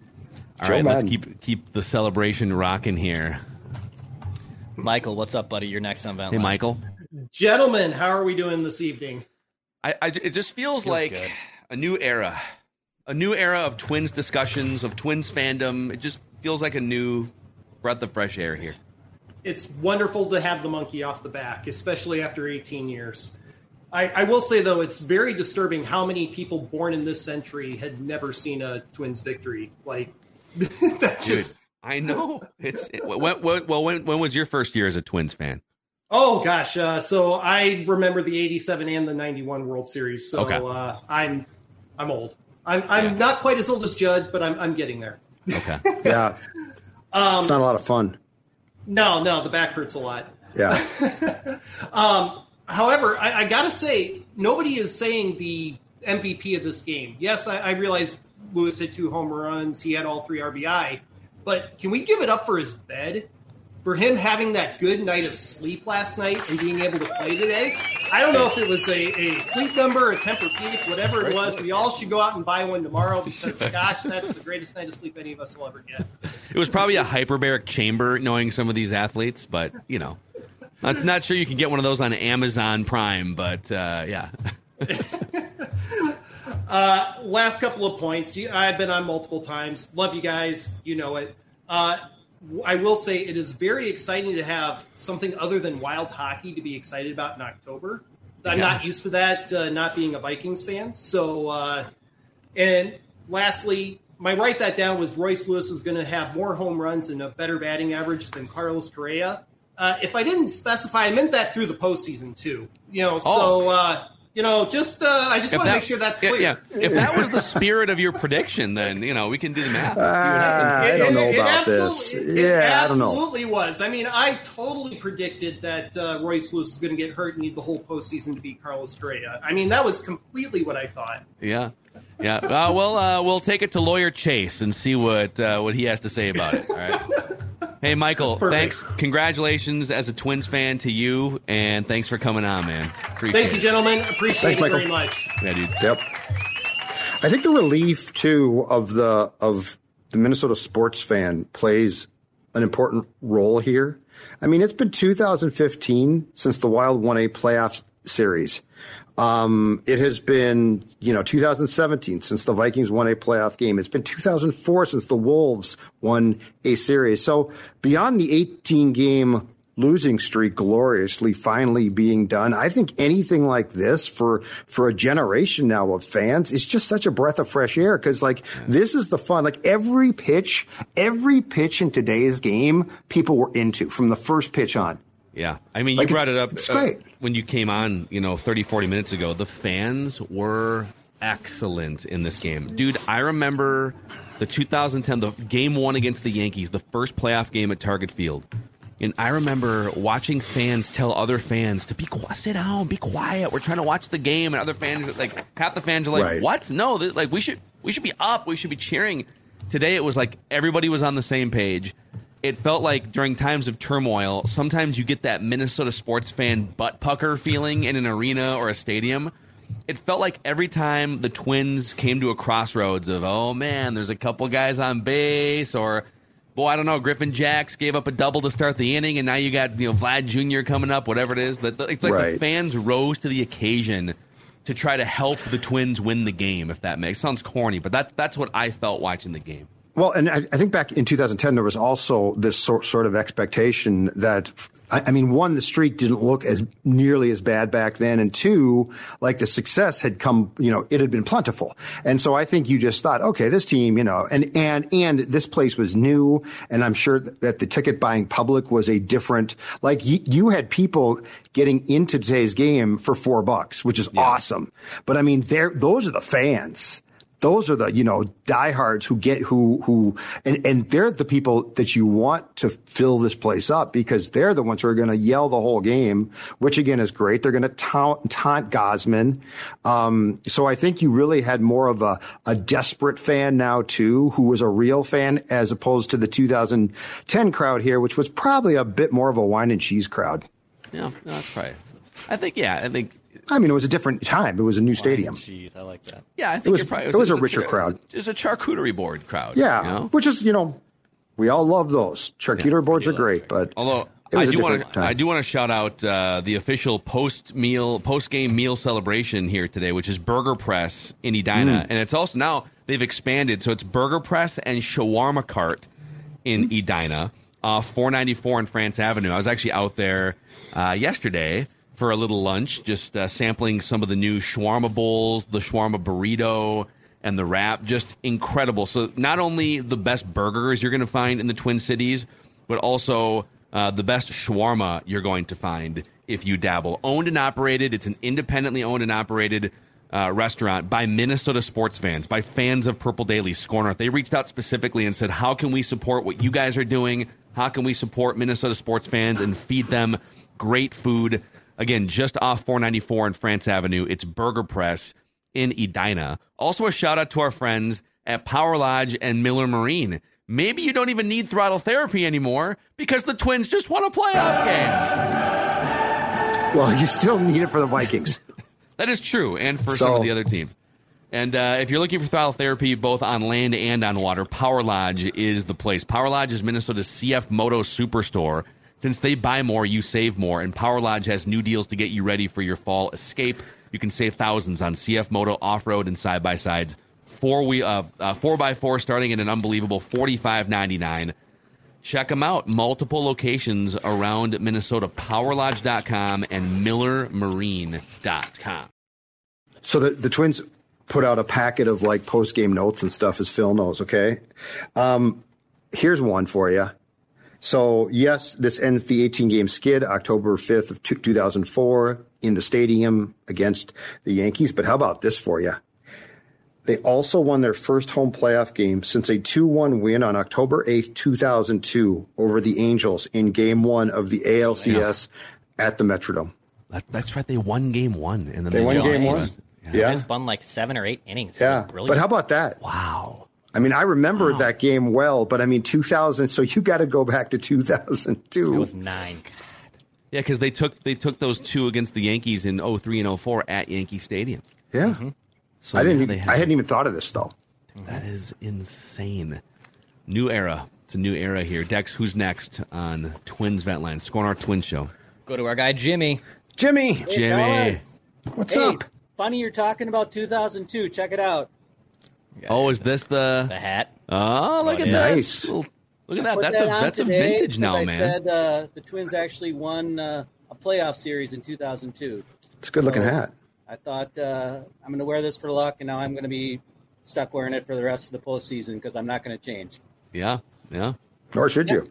All Joe right, let's keep keep the celebration rocking here. Michael, what's up, buddy? You're next on Vent Hey, Line. Michael. Gentlemen, how are we doing this evening? I, I it just feels, like good. a new era, a new era of Twins discussions of Twins fandom. It just feels like a new breath of fresh air here. It's wonderful to have the monkey off the back, especially after 18 years. I, I will say, though, it's very disturbing how many people born in this century had never seen a Twins victory. Like, that's Dude, just. I know it's it, when, when, well. When when was your first year as a Twins fan? Oh gosh, uh, so I remember the '87 and the '91 World Series. So Okay. uh, I'm I'm old. I'm I'm not quite as old as Judd, but I'm I'm getting there. Okay. Yeah. Um, it's not a lot of fun. No, no, the back hurts a lot. Yeah. Um, however, I, I got to say, nobody is saying the MVP of this game. Yes, I, I realize Lewis hit two home runs. He had all three RBI. But can we give it up for his bed? For him having that good night of sleep last night and being able to play today? I don't know if it was a, a sleep number, a Tempur-Pedic, whatever it was. We all should go out and buy one tomorrow because, gosh, that's the greatest night of sleep any of us will ever get. It was probably a hyperbaric chamber, knowing some of these athletes, but you know, not, not sure you can get one of those on Amazon Prime, but uh, yeah. Uh, last couple of points. I've been on multiple times. Love you guys. You know it. Uh, I will say it is very exciting to have something other than wild hockey to be excited about in October. I'm Yeah. not used to that, uh, not being a Vikings fan. So, uh, and lastly, my write that down was Royce Lewis was going to have more home runs and a better batting average than Carlos Correa. Uh, if I didn't specify, I meant that through the postseason too. You know, so Oh. uh, you know, just uh, I just want to make sure that's clear. Yeah, if that was the spirit of your prediction, then you know we can do the math. and see what happens. I don't know It- it about this. absolutely- it Yeah, I don't know. absolutely was. I mean, I totally predicted that uh, Royce Lewis is going to get hurt and need the whole postseason to beat Carlos Correa. I mean, that was completely what I thought. Yeah, yeah. Uh, well, uh, we'll take it to lawyer Chase and see what uh, what he has to say about it. All right. Hey, Michael. Thanks. Congratulations as a Twins fan to you, and thanks for coming on, man. Appreciate Thank you, it. gentlemen. Appreciate Thanks, it Michael. very much. Yeah, dude. Yep. I think the relief too of the of the Minnesota sports fan plays an important role here. I mean, it's been 2015 since the Wild won a playoff series. Um, it has been, you know, 2017 since the Vikings won a playoff game. It's been 2004 since the Wolves won a series. So beyond the 18 game losing streak gloriously finally being done. I think anything like this for for a generation now of fans is just such a breath of fresh air because like this is the fun. Like every pitch, every pitch in today's game, people were into from the first pitch on. Yeah. I mean, Like, you brought it up it's uh, great. when you came on, you know, 30, 40 minutes ago. The fans were excellent in this game. Dude, I remember the 2010, the game one against the Yankees, the first playoff game at Target Field. And I remember watching fans tell other fans to be quiet, sit down, be quiet. We're trying to watch the game, and other fans, like half the fans are like, Right. "What? No, like we should, we should be up. We should be cheering." Today it was like everybody was on the same page. It felt like during times of turmoil, sometimes you get that Minnesota sports fan butt pucker feeling in an arena or a stadium. It felt like every time the Twins came to a crossroads of, oh man, there's a couple guys on base, or boy, I don't know, Griffin Jax gave up a double to start the inning, and now you got you know Vlad Jr. coming up, whatever it is. That it's like the fans rose to the occasion to try to help the Twins win the game. If that makes sounds corny, but that's that's what I felt watching the game. Well, and I, I think back in 2010, there was also this sort, sort of expectation that, I, I mean, one, the streak didn't look as nearly as bad back then, and two, like the success had come, you know, it had been plentiful, and so I think you just thought, okay, this team, you know, and and and this place was new, and I'm sure that the ticket buying public was a different, like you, you had people getting into today's game for four bucks, which is awesome, but I mean, there, those are the fans those are the you know diehards who get who who and and they're the people that you want to fill this place up because they're the ones who are going to yell the whole game, which again is great. They're going to taunt, taunt Gausman. Um, so I think you really had more of a a desperate fan now too, who was a real fan as opposed to the 2010 crowd here, which was probably a bit more of a wine and cheese crowd. Yeah, that's right. I think yeah, I think I mean, it was a different time. It was a new stadium. Jeez, I like that. yeah, I think It was- you're probably, it was a it's richer char- crowd. It's a charcuterie board crowd. Yeah, you know? which is you know, we all love those. Charcuterie boards are great, but Although it was I a do want different to, time. I do want to shout out uh, the official post meal, post game meal celebration here today, which is Burger Press in Edina, Mm. and it's also now they've expanded, so it's Burger Press and Shawarma Cart in. Edina, uh, 494 in France Avenue. I was actually out there uh, yesterday for a little lunch, just uh, sampling some of the new shawarma bowls, the shawarma burrito, and the wrap. Just incredible. So not only the best burgers you're going to find in the Twin Cities, but also uh, the best shawarma you're going to find if you dabble. Owned and operated. It's an independently owned and operated uh, restaurant by Minnesota sports fans, by fans of Purple Daily, SKOR North. They reached out specifically and said, "How can we support what you guys are doing? How can we support Minnesota sports fans and feed them great food?" Again, just off 494 in France Avenue, it's Burger Press in Edina. Also, a shout out to our friends at Power Lodge and Miller Marine. Maybe you don't even need throttle therapy anymore because the Twins just won a playoff game. well, you still need it for the Vikings. That is true, and for some So- of the other teams. And uh, if you're looking for throttle therapy both on land and on water, Power Lodge is the place. Power Lodge is Minnesota's CF Moto Superstore. Since they buy more, you save more, and Power Lodge has new deals to get you ready for your fall escape. You can save thousands on CF Moto off road and side by sides. Four we uh, uh, four by four starting at an unbelievable forty five ninety nine. Check them out. Multiple locations around Minnesota. PowerLodge.com and MillerMarine.com. So the, the Twins put out a packet of like post game notes and stuff, as Phil knows. Okay, um, here's one for you. So yes, this ends the 18 game skid, October 5th of 2004 in the stadium against the Yankees. But how about this for you? They also won their first home playoff game since a 2 1 win on October 8th, 2002 over the Angels in game one of the ALCS at the Metrodome. That, that's right. They won game one. And then They won game one. They Yeah. just won like seven or eight innings. Yeah, brilliant. but how about that? Wow. I mean, I remember that game well, but I mean, 2000. So you got to go back to 2002. It was nine. Yeah, because they took they took those two against the Yankees in 03 and 04 at Yankee Stadium. Yeah. So I didn't. yeah, even- had- I hadn't even thought of this though. Mm-hmm. That is insane. New era. It's a new era here. Dex, who's next on Twins Vent Line? SKOR North Twin Show. Go to our guy Jimmy. Jimmy. Hey, Jimmy. fellas. What's Hey, up? Funny you're talking about 2002. Check it out. Oh, is this the the hat? Oh, look Oh, at it this is. little, Look at that. put That's a that's a vintage now, because I man. said uh, the Twins actually won uh, a playoff series in 2002. It's a good looking So- hat. I thought uh, I'm going to wear this for luck, and now I'm going to be stuck wearing it for the rest of the postseason because I'm not going to change. Yeah, yeah. Nor should you.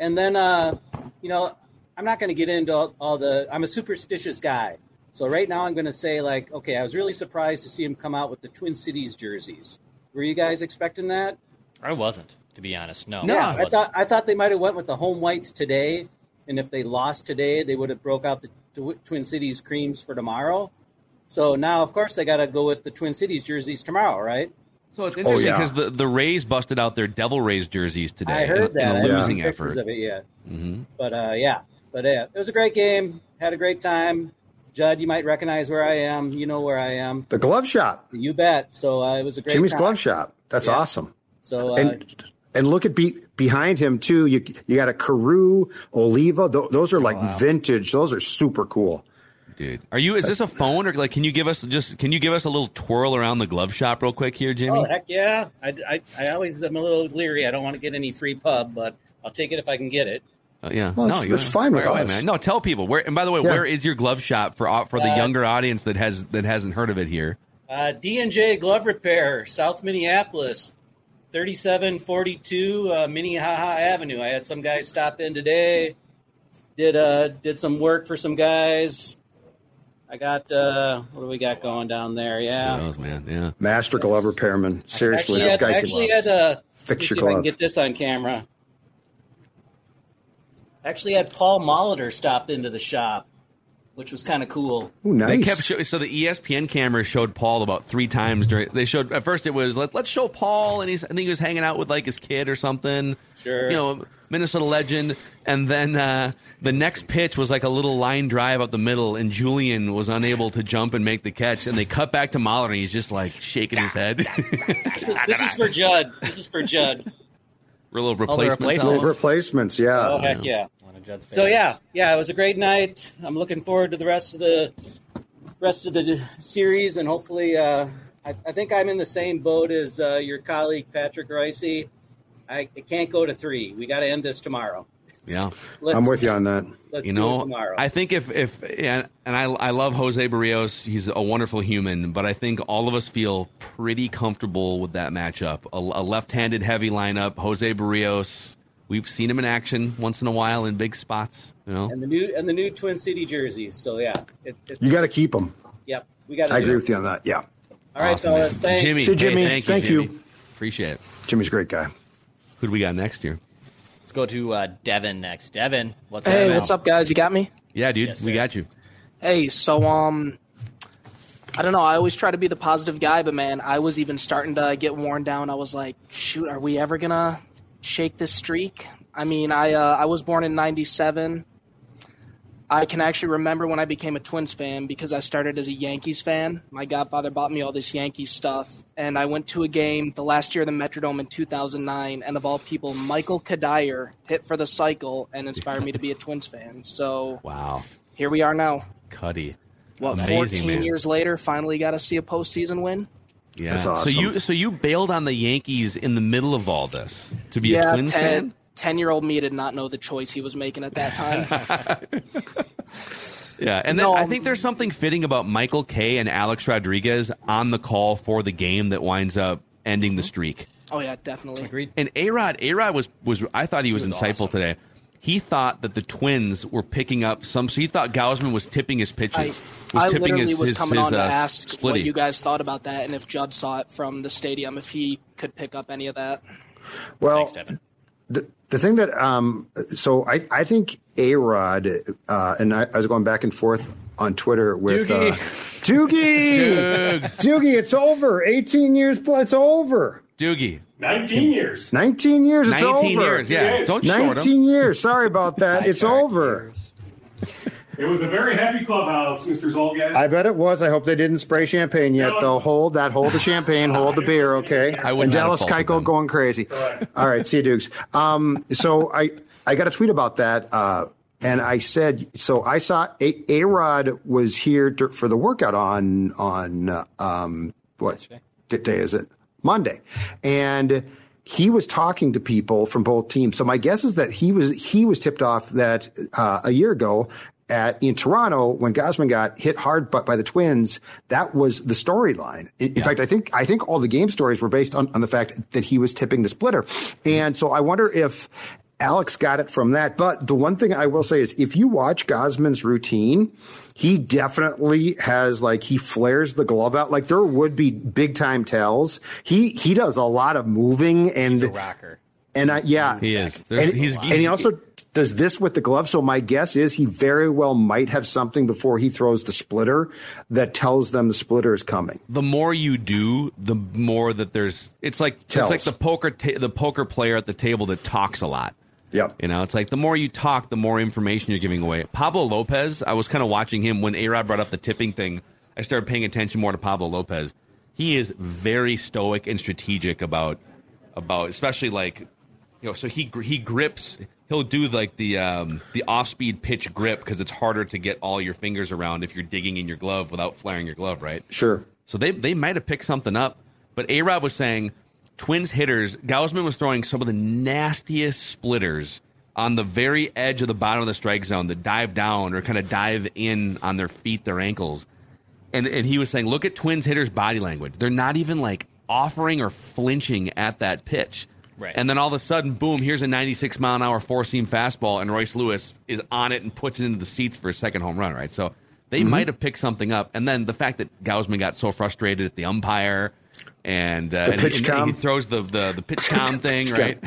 And then, uh, you know, I'm not going to get into all, all the. I'm a superstitious guy, so right now I'm going to say like, okay, I was really surprised to see him come out with the Twin Cities jerseys. Were you guys expecting that? I wasn't, to be honest. No. yeah, I I thought I thought they might have went with the home whites today, and if they lost today, they would have broke out the Tw- Twin Cities creams for tomorrow. So now, of course, they got to go with the Twin Cities jerseys tomorrow, right? So it's interesting because the, the Rays busted out their Devil Rays jerseys today. I heard in, that. in I a haven't losing seen pictures effort. of it yet. hmm But uh, yeah, but yeah, it was a great game. Had a great time. Judd, you might recognize where I am. You know where I am. The glove shop. You bet. So uh, it was a great. Jimmy's time. glove shop. That's Yeah. awesome. So uh, and and look at be, behind him too. You you got a Carew, Oliva. Th- those are like wow. vintage. Those are super cool. Dude, are you? Is this a phone or like? Can you give us just? Can you give us a little twirl around the glove shop real quick here, Jimmy? Oh heck yeah! I, I, I always am a little leery. I don't want to get any free pub, but I'll take it if I can get it. Uh, yeah, Well, no, it's- you it's fine with fire away, us. man. No, tell people where. And by the way, Yeah. where is your glove shop for uh, for the Uh, younger audience that has that hasn't heard of it here? Uh, D and J Glove Repair, South Minneapolis, thirty-seven forty-two uh, Minnehaha Avenue. I had some guys stop in today. Did uh did some work for some guys. I got uh what do we got going down there? Yeah. Those man, yeah. Master glove repairman. Seriously, actually this had, guy actually can had uh fix let your see if I can get this on camera. Actually had Paul Molitor stop into the shop, which was kind of cool. Ooh, nice. They kept show, so the ESPN camera showed Paul about three times during. They showed at first it was let let's show Paul and he's I think he was hanging out with like his kid or something. Sure. You know Minnesota legend, and then uh, the next pitch was like a little line drive up the middle, and Julien was unable to jump and make the catch, and they cut back to Mahler and he's just like shaking his head. This is, this is for Judd. This is for Judd. Little Oh, replacements. replacements. Little replacements, yeah. Oh heck yeah! So yeah, yeah, it was a great night. I'm looking forward to the rest of the rest of the series, and hopefully, uh, I, I think I'm in the same boat as uh, your colleague Patrick Reusse. I it can't go to three. We got to end this tomorrow. Yeah, Let's- I'm with you on that. Let's you know. I think if if and, and I I love Jose Berrios. He's a wonderful human, but I think all of us feel pretty comfortable with that matchup. A, a left-handed heavy lineup. Jose Berrios. We've seen him in action once in a while in big spots. You know, and the new and the new Twin City jerseys. So yeah, it, it's, You got to keep them. yep, we got. I agree with you on that. Yeah. All right, Awesome, man. fellas. Thanks. Jimmy, See you, hey, Jimmy. thank, Thank you, you. Appreciate it. Jimmy's a great guy. Who do we got next year? Let's go to uh, Devin next. Devin, what's Hey, up? Hey, what's up, guys? You got me? Yeah, dude, we got you. Hey, so um, I don't know. I always try to be the positive guy, but man, I was even starting to get worn down. I was like, shoot, are we ever gonna shake this streak? I mean, I uh, I was born in '97. I can actually remember when I became a Twins fan because I started as a Yankees fan. My godfather bought me all this Yankees stuff, and I went to a game the last year of the Metrodome in 2009, and of all people, Michael Cuddyer hit for the cycle and inspired me to be a Twins fan. So Wow, here we are now. Cuddy. What, Amazing, 14 man. years later, finally got to see a postseason win? Yeah. That's awesome. So you so you bailed on the Yankees in the middle of all this to be yeah, a Twins 10, fan. 10 year old me did not know the choice he was making at that time. Yeah, and then No, I um, think there's something fitting about Michael Kay and Alex Rodriguez on the call for the game that winds up ending the streak. oh, yeah, definitely. Agreed. And A Rod, A Rod was was I thought he was, was insightful today. He thought that the Twins were picking up some. So he thought Gausman was tipping his pitches. I, was I tipping literally his, was his, coming his, on to uh, ask splitty. what you guys thought about that and if Judd saw it from the stadium, if he could pick up any of that. Well, Thanks, Devin. the, the thing that um, so I I think A Rod uh, and I, I was going back and forth on Twitter with Doogie. Uh, Doogie, Doogs. Doogie, it's over. Eighteen years plus, it's over. Doogie. 19 years. Nineteen years, it's 19 over. years, yeah. Yes. Don't short him. Nineteen years. Sorry about that. it's over. It was a very happy clubhouse, Mr. Zulgad. I bet it was. I hope they didn't spray champagne yet. No. They'll hold that. Hold the champagne. hold the beer. Okay. I would and not Dallas faulted Keuchel them. going crazy. All right. All right. See you, Dukes. Um, so I I got a tweet about that. Uh, and I said, so I saw A Rod was here to, for the workout on on uh, um, what day is it? Monday, and he was talking to people from both teams. So my guess is that he was he was tipped off that uh, a year ago at in Toronto when Gausman got hit hard but by the Twins, that was the storyline. In, in fact, I think I think all the game stories were based on, on the fact that he was tipping the splitter. And so I wonder if Alex got it from that. But the one thing I will say is if you watch Gausman's routine, he definitely has like he flares the glove out. Like there would be big time tells. He he does a lot of moving and He's a rocker. and I, yeah, He is. And, he's- and he also does this with the glove. So my guess is he very well might have something before he throws the splitter that tells them the splitter is coming. the more you do, the more that there's. It's like Tells. it's like the poker ta- the poker player at the table that talks a lot. Yep. You know, it's like the more you talk, the more information you're giving away. Pablo Lopez, I was kind of watching him when A Rod brought up the tipping thing. I started paying attention more to Pablo Lopez. He is very stoic and strategic about about especially like you know. So he he grips. He'll do like the um, the off speed pitch grip because it's harder to get all your fingers around if you're digging in your glove without flaring your glove, right? Sure. So they they might have picked something up, but A Rod was saying Twins hitters. Gausman was throwing some of the nastiest splitters on the very edge of the bottom of the strike zone that dive down or kind of dive in on their feet, their ankles. And and he was saying, look at Twins hitters' body language. They're not even like offering or flinching at that pitch. Right. And then all of a sudden, boom, here's a 96 mile an hour four seam fastball, and Royce Lewis is on it and puts it into the seats for a second home run, right? So they Mm-hmm. might have picked something up. And then the fact that Gausman got so frustrated at the umpire and, uh, The and, pitch and he throws the, the, the pitch com thing, Pitch right?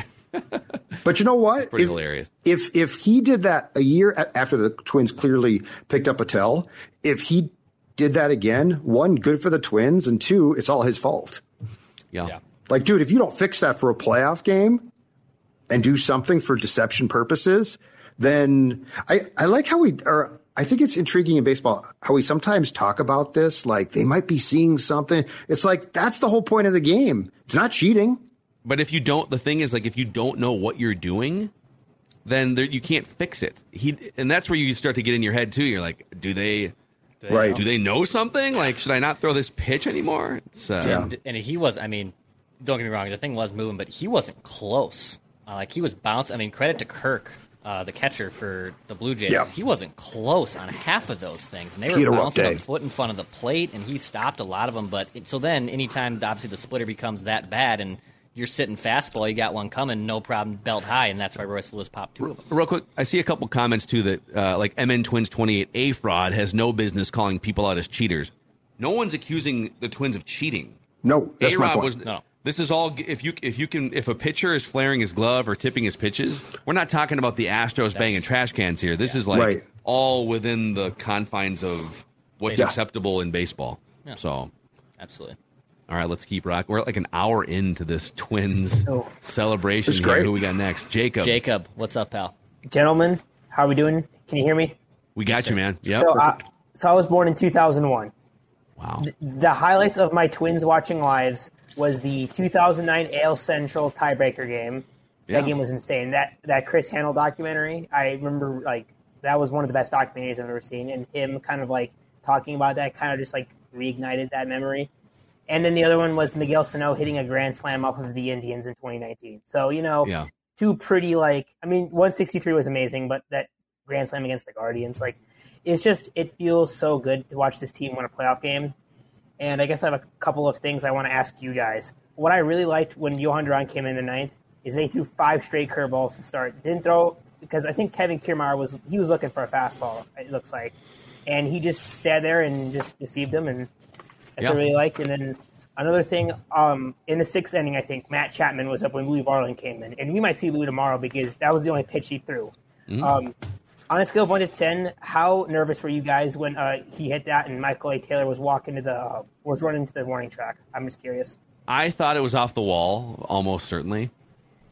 But you know what? Pretty If- hilarious. If if he did that a year after the Twins clearly picked up a tell, if he did that again, one, good for the Twins, and two, it's all his fault. Yeah. Like, dude, if you don't fix that for a playoff game and do something for deception purposes, then I, I like how we or I think it's intriguing in baseball how we sometimes talk about this, like they might be seeing something. It's like that's the whole point of the game. It's not cheating. But if you don't, the thing is, like, if you don't know what you're doing, then there, you can't fix it. He and that's where you start to get in your head too. You're like, do they, they Right. know? Do they know something? Like, should I not throw this pitch anymore? It's uh, and, and he was. I mean, don't get me wrong. The thing was moving, but he wasn't close. Uh, like he was bouncing. I mean, credit to Kirk, uh, the catcher for the Blue Jays. Yeah. He wasn't close on half of those things, and they He were had a bouncing a foot in front of the plate, and he stopped a lot of them. But it, so then, anytime obviously the splitter becomes that bad, and you're sitting fastball, you got one coming, no problem, belt high, and that's why Royce Lewis popped two of them. Real quick, I see a couple comments too that uh, like MN Twins 28A fraud has no business calling people out as cheaters. No one's accusing the Twins of cheating. No, that's A my Rod point. was. This is all if you if you can if a pitcher is flaring his glove or tipping his pitches, we're not talking about the Astros banging trash cans here. This is like Right. all within the confines of what's Yeah. acceptable in baseball. Yeah. So, Absolutely. all right, let's keep rock. We're like an hour into this Twins Oh. celebration. That's here. Who we got next? Jacob. Jacob, what's up, pal? Gentlemen, how are we doing? Can you hear me? We got you, man. Yep. So, uh, so I was born in 2001. Wow. The highlights of my twins watching lives was the 2009 AL Central tiebreaker game. Yeah. That game was insane. That that Chris Handel documentary, I remember like that was one of the best documentaries I've ever seen, and him kind of like talking about that kind of just like reignited that memory. And then the other one was Miguel Sano hitting a grand slam off of the Indians in 2019. So you know, Yeah. two pretty like I mean, 163 was amazing, but that grand slam against the Guardians, like it's just it feels so good to watch this team win a playoff game. And I guess I have a couple of things I want to ask you guys. What I really liked when Jhoan Duran came in the ninth is they threw five straight curveballs to start. Didn't throw because I think Kevin Kiermaier was he was looking for a fastball. It looks like, and he just sat there and just deceived them, and that's what I really liked. And then another thing, um, in the sixth inning, I think Matt Chapman was up when Louie Varland came in, and we might see Louie tomorrow because that was the only pitch he threw. Mm. Um, on a scale of one to ten, how nervous were you guys when uh, he hit that and Michael A. Taylor was walking to the uh, was running to the warning track? I'm just curious. I thought it was off the wall, almost certainly.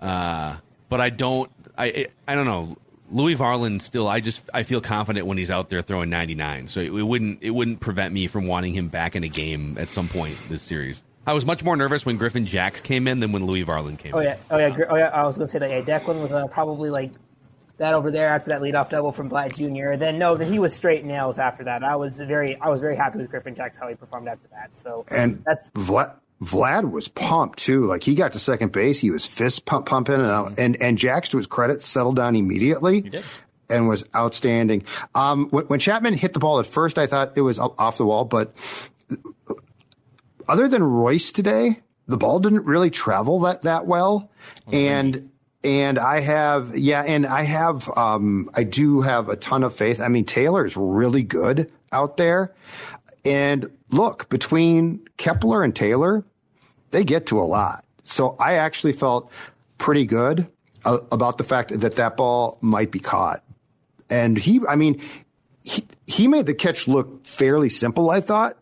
Uh, but I don't. I I don't know. Louie Varland still. I just I feel confident when he's out there throwing 99. So it, it wouldn't it wouldn't prevent me from wanting him back in a game at some point this series. I was much more nervous when Griffin Jax came in than when Louie Varland came Oh in. yeah, oh yeah, oh yeah. I was going to say that. Yeah, Declan was uh, probably like that over there after that leadoff double from Vlad Jr. Then no, then he was straight nails after that. I was very I was very happy with Griffin Jax how he performed after that. So And that's Vlad, Vlad was pumped too. Like he got to second base, he was fist pump, pumping, and and and Jax, to his credit, settled down immediately and was outstanding. Um, when, when Chapman hit the ball at first, I thought it was off the wall, but other than Royce today, the ball didn't really travel that that well, and and I have yeah, and I have um, I do have a ton of faith. I mean, Taylor is really good out there, and look between Kepler and Taylor, they get to a lot. So I actually felt pretty good uh, about the fact that that ball might be caught, and he, I mean, he, he made the catch look fairly simple. I thought.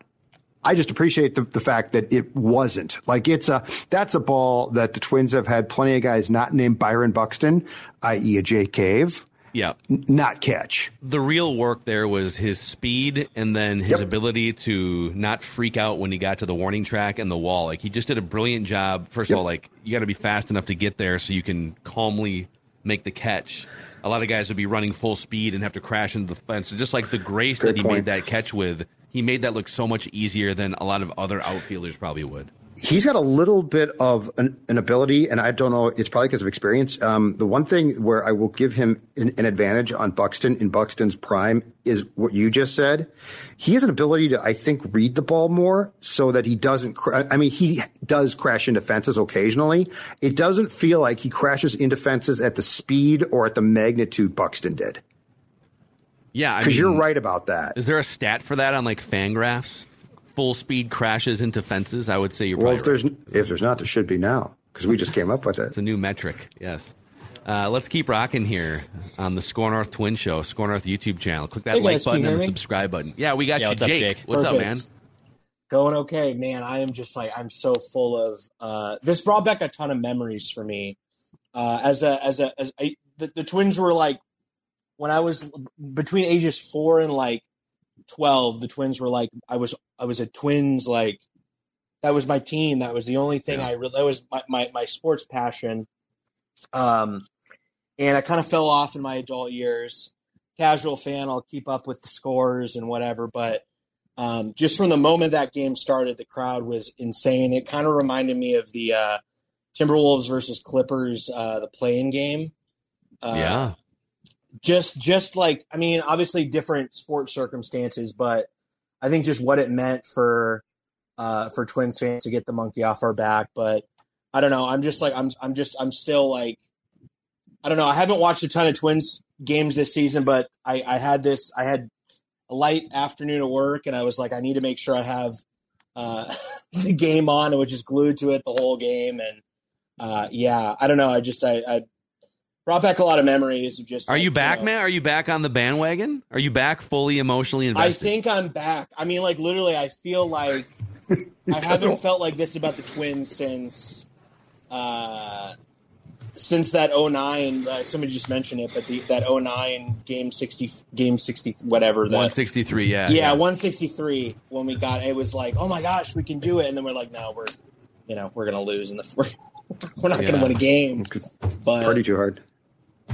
I just appreciate the, the fact that it wasn't like it's a that's a ball that the Twins have had plenty of guys not named Byron Buxton, i.e. a Jake Cave, Yeah. n- not catch. The real work there was his speed and then his Yep. ability to not freak out when he got to the warning track and the wall. Like he just did a brilliant job. First Yep. of all, like you got to be fast enough to get there so you can calmly make the catch. A lot of guys would be running full speed and have to crash into the fence. So just like the grace Good that he point. made that catch with, he made that look so much easier than a lot of other outfielders probably would. He's got a little bit of an, an ability, and I don't know. It's probably because of experience. Um, the one thing where I will give him an, an advantage on Buxton in Buxton's prime is what you just said. He has an ability to, I think, read the ball more so that he doesn't. Cra- I mean, he does crash into fences occasionally. It doesn't feel like he crashes into fences at the speed or at the magnitude Buxton did. Yeah, Because you're right about that. Is there a stat for that on like Fangraphs? Full speed crashes into fences. I would say you're right. Well, probably if there's if there's not, there should be now because we just came up with it. It's a new metric. Yes. Uh, let's keep rocking here on the SKOR North Twin Show, SKOR North YouTube channel. Click that Hey, like guys, can button and the subscribe button. Yeah, we got Yeah, you, what's up, Jake. Jake? What's up, man? Going okay, man. I am just like I'm so full of. Uh, this brought back a ton of memories for me. Uh, as a as a as I, the, the twins were like when I was between ages four and like twelve. The twins were like I was I was a twins like that was my team. That was the only thing I really that was my, my my sports passion. Um, and I kind of fell off in my adult years. Casual fan, I'll keep up with the scores and whatever, but um, just from the moment that game started, the crowd was insane. It kind of reminded me of the uh, Timberwolves versus Clippers, uh, the playing game. Uh, yeah. Just just like I mean, obviously different sports circumstances, but I think just what it meant for uh, for Twins fans to get the monkey off our back. But I don't know. I'm just like I'm I'm just I'm still like I don't know. I haven't watched a ton of Twins games this season, but I, I had this. I had a light afternoon of work, and I was like, I need to make sure I have uh, the game on, and was just glued to it the whole game. And uh, yeah, I don't know. I just I, I brought back a lot of memories of just. Are like, you back, know, man? Are you back on the bandwagon? Are you back fully emotionally invested? I think I'm back. I mean, like literally, I feel like I haven't felt like this about the Twins since uh, since that 09 uh, somebody just mentioned it but the that 09 game 60 game 60 whatever that 163, yeah. yeah 163 when we got it was like oh my gosh we can do it and then we're like no we're you know we're gonna lose in the we're, we're not Yeah. gonna win a game but Party too hard.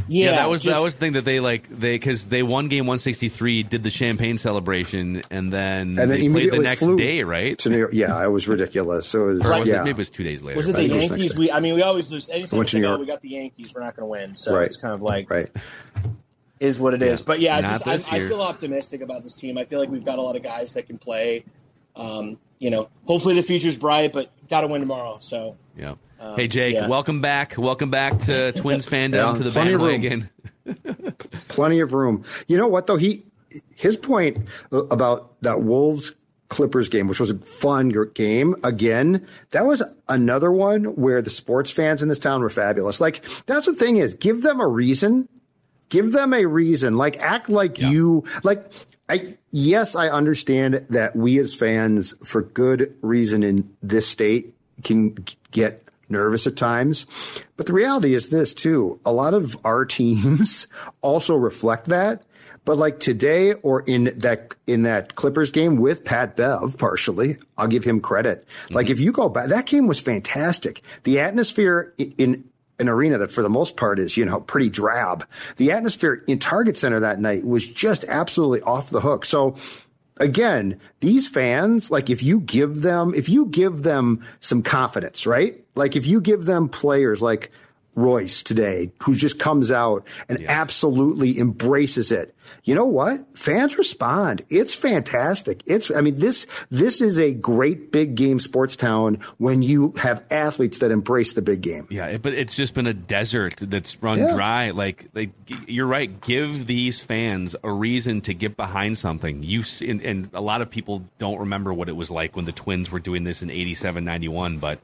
Yeah, that was that was the thing that they like they because they won game 163, did the champagne celebration, and then, And then they played the next day, right? To New York. Yeah, it was ridiculous. So it was, Or was it- yeah. maybe it was two days later. was it the think it Yankees? We, I mean, we always lose. Anytime Went it's to like, New oh, we got the Yankees, we're not going to win. So Right. it's kind of like, right. is what it is. Yeah. But yeah, Not just I, I feel optimistic about this team. I feel like we've got a lot of guys that can play. Um, you know, hopefully the future's bright, but got to win tomorrow. So Yeah. Um, hey Jake, yeah. welcome back. Welcome back to Twins fandom Yeah, to the plenty of room. bandwagon. Plenty of room. You know what though? He his point about that Wolves Clippers game, which was a fun game. Again, that was another one where the sports fans in this town were fabulous. Like that's the thing is, give them a reason. Give them a reason. Like act like you like. I yes, I understand that we as fans, for good reason in this state, can get nervous at times. But the reality is this too. A lot of our teams also reflect that. But like today or in that in that Clippers game with Pat Bev, partially, I'll give him credit. Like if you go back, that game was fantastic. The atmosphere i- in an arena that for the most part is, you know, pretty drab. The atmosphere in Target Center that night was just absolutely off the hook. So again, these fans, like if you give them, if you give them some confidence, right? Like if you give them players like Royce today, who just comes out and absolutely embraces it. You know what? Fans respond. It's fantastic. It's, I mean, this, this is a great big game sports town when you have athletes that embrace the big game. Yeah, but it's just been a desert that's run Yeah. dry. Like, like you're right. Give these fans a reason to get behind something. You and, and a lot of people don't remember what it was like when the Twins were doing this in 87, 91, but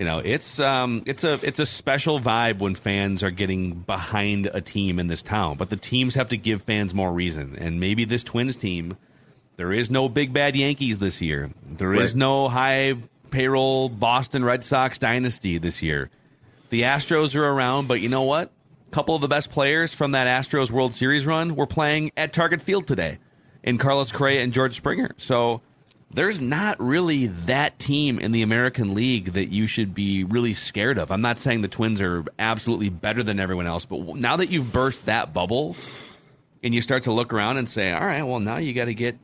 you know, it's um, it's a it's a special vibe when fans are getting behind a team in this town. But the teams have to give fans more reason, and maybe this Twins team. There is no big bad Yankees this year. There is Right. no high payroll Boston Red Sox dynasty this year. The Astros are around, but you know what? A couple of the best players from that Astros World Series run were playing at Target Field today in Carlos Correa and George Springer. So there's not really that team in the American League that you should be really scared of. I'm not saying the Twins are absolutely better than everyone else, but now that you've burst that bubble and you start to look around and say, all right, well, now you got to get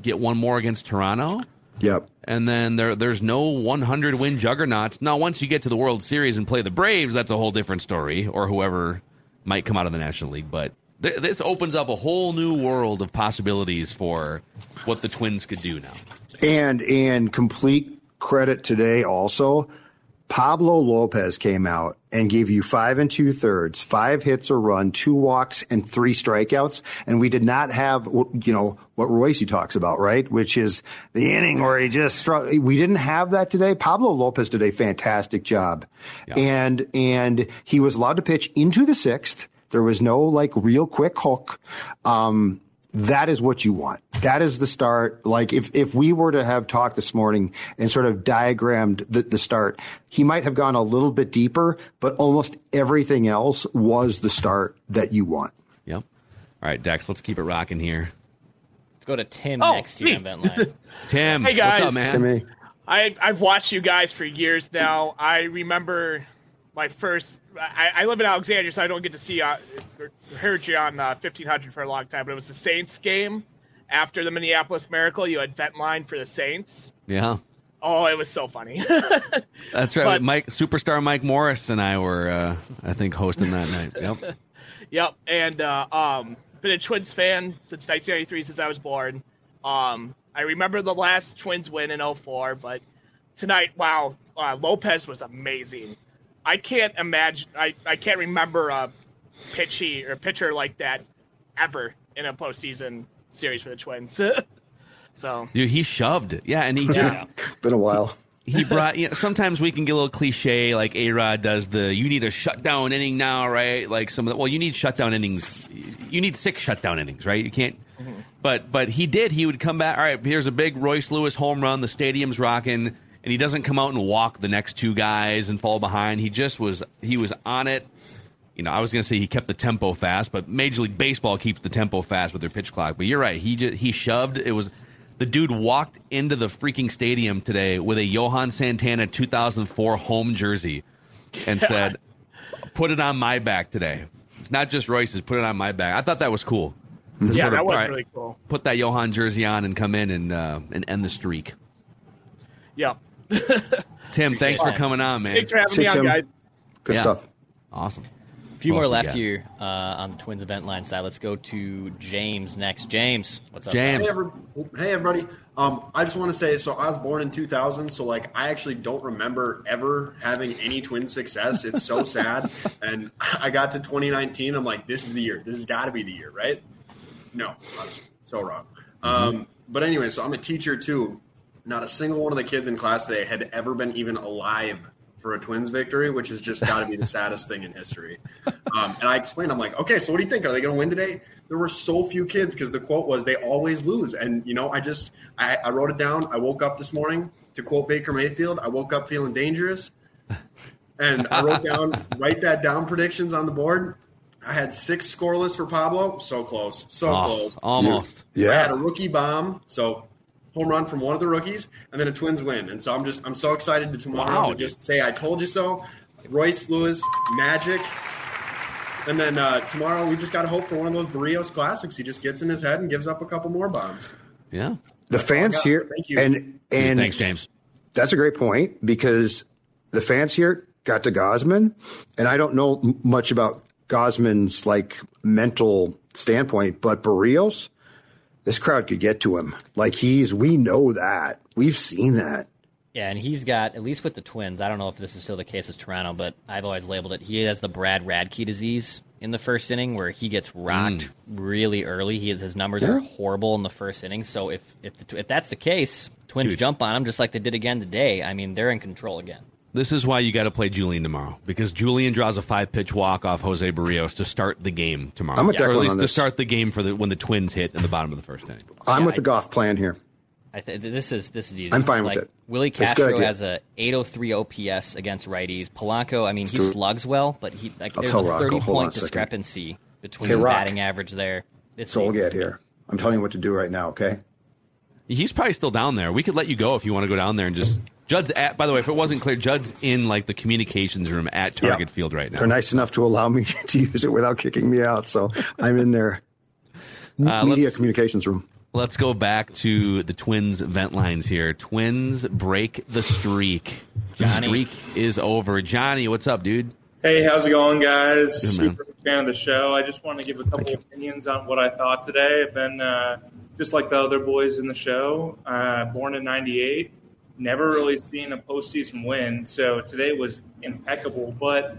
get one more against Toronto. Yep. And then there, there's no 100 win juggernauts. Now, once you get to the World Series and play the Braves, that's a whole different story, or whoever might come out of the National League. But th- this opens up a whole new world of possibilities for what the Twins could do now. And in complete credit today also, Pablo Lopez came out and gave you five and two thirds, five hits a run, two walks, and three strikeouts. And we did not have, you know, what Royce talks about, right? Which is the inning where he just struck. We didn't have that today. Pablo Lopez did a fantastic job, and and he was allowed to pitch into the sixth. There was no like real quick hook. Um, that is what you want. That is the start. Like if, if we were to have talked this morning and sort of diagrammed the, the start, he might have gone a little bit deeper, but almost everything else was the start that you want. Yep. All right, Dex, let's keep it rocking here. Let's go to Tim Oh, next to you me. on vent line. Tim, Hey guys, what's up, man? I, I've watched you guys for years now. I remember my first. I, I live in Alexandria, so I don't get to see uh, or heard you on uh, 1500 for a long time. But it was the Saints game after the Minneapolis Miracle. You had vent line for the Saints. Yeah, Oh, it was so funny. that's right. But- Mike, superstar Mike Morris and I were, uh, I think, hosting that night. Yep. Yep, and uh, um, been a Twins fan since 1993, since I was born. Um, I remember the last Twins win in 04, but tonight, wow, uh, Lopez was amazing. I can't imagine, I, I can't remember a pitchy or pitcher like that ever in a postseason series for the Twins. so, Dude, he shoved. Yeah, and he just Been a while. he brought. You know, sometimes we can get a little cliche, like A Rod does the "you need a shutdown inning now," right? Like some of the well, you need shutdown innings. You need six shutdown innings, right? You can't. Mm-hmm. But but he did. He would come back. All right, here's a big Royce Lewis home run. The stadium's rocking, and he doesn't come out and walk the next two guys and fall behind. He just was. He was on it. You know, I was going to say he kept the tempo fast, but Major League Baseball keeps the tempo fast with their pitch clock. But you're right. He just, he shoved. It was the dude walked into the freaking stadium today with a Johan Santana 2004 home jersey and said, "Put it on my back today." It's not just Royce's. Put it on my back. I thought that was cool. To yeah, sort of, that was right, really cool. Put that Johan jersey on and come in and uh, and end the streak. Yep. Tim, thanks for coming on, man. Thanks for having me on, guys. Good Yeah. stuff. Awesome. A few more left here uh, on the Twins event line side. Let's go to James next. James, what's up? Hey, every, hey, everybody. Um, I just want to say, so I was born in 2000, so like I actually don't remember ever having any twin success. It's so sad. And I got to 2019. I'm like, this is the year. This has got to be the year, right? No, I was so wrong. Um, but anyway, so I'm a teacher too. Not a single one of the kids in class today had ever been even alive for a Twins victory, which has just got to be the saddest thing in history. Um, and I explained, I'm like, okay, so what do you think? Are they going to win today? There were so few kids because the quote was they always lose. And, you know, I just, I, I wrote it down. I woke up this morning to quote Baker Mayfield, I woke up feeling dangerous. And I wrote down, write that down predictions on the board. I had six scoreless for Pablo. So close. So Oh, close. almost. Yeah. I had a rookie bomb. So home run from one of the rookies, and then a Twins win. And so I'm just I'm so excited to tomorrow Wow, to just say I told you so. Royce Lewis magic. And then uh, tomorrow we just got to hope for one of those Berrios classics. He just gets in his head and gives up a couple more bombs. Yeah. The fans got. here, Thank you. and and Thanks, James. That's a great point because the fans here got to Gausman, and I don't know m- much about Gausman's like mental standpoint, but Berrios, this crowd could get to him. Like he's, we know that we've seen that. Yeah, and he's got at least with the Twins. I don't know if this is still the case with Toronto, but I've always labeled it. He has the Brad Radke disease in the first inning, where he gets rocked mm. really early. He has, his numbers are horrible in the first inning. So if if the, if that's the case, Twins Dude. jump on him just like they did again today. I mean, they're in control again. This is why you got to play Julien tomorrow because Julien draws a five pitch walk off Jose Berrios to start the game tomorrow. I'm with or at least on to this. start the game for the when the Twins hit in the bottom of the first inning. I'm Yeah, with I- the golf plan here. I th- this is this is easy. I'm fine with Like, it. Willie It's a good Castro idea. has a 803 OPS against righties. Polanco, I mean, he Let's do it. slugs well, but he like I'll there's tell a Rocco. 30 Hold on a point second. discrepancy between Hey, Rock. batting average there. It's So we'll get here. I'm telling you what to do right now. Okay. He's probably still down there. We could let you go if you want to go down there and just. Judd's at. By the way, if it wasn't clear, Judd's in like the communications room at Target Field right now. They're nice enough to allow me to use it without kicking me out, so I'm in their Uh, media let's- communications room. Let's go back to the Twins vent lines here. Twins break the streak. The Johnny. streak is over. Johnny, what's up, dude? Hey, how's it going, guys? Good, man. Super fan of the show. I just want to give a couple opinions on what I thought today. I've been uh, just like the other boys in the show, uh, born in '98. Never really seen a postseason win, so today was impeccable. But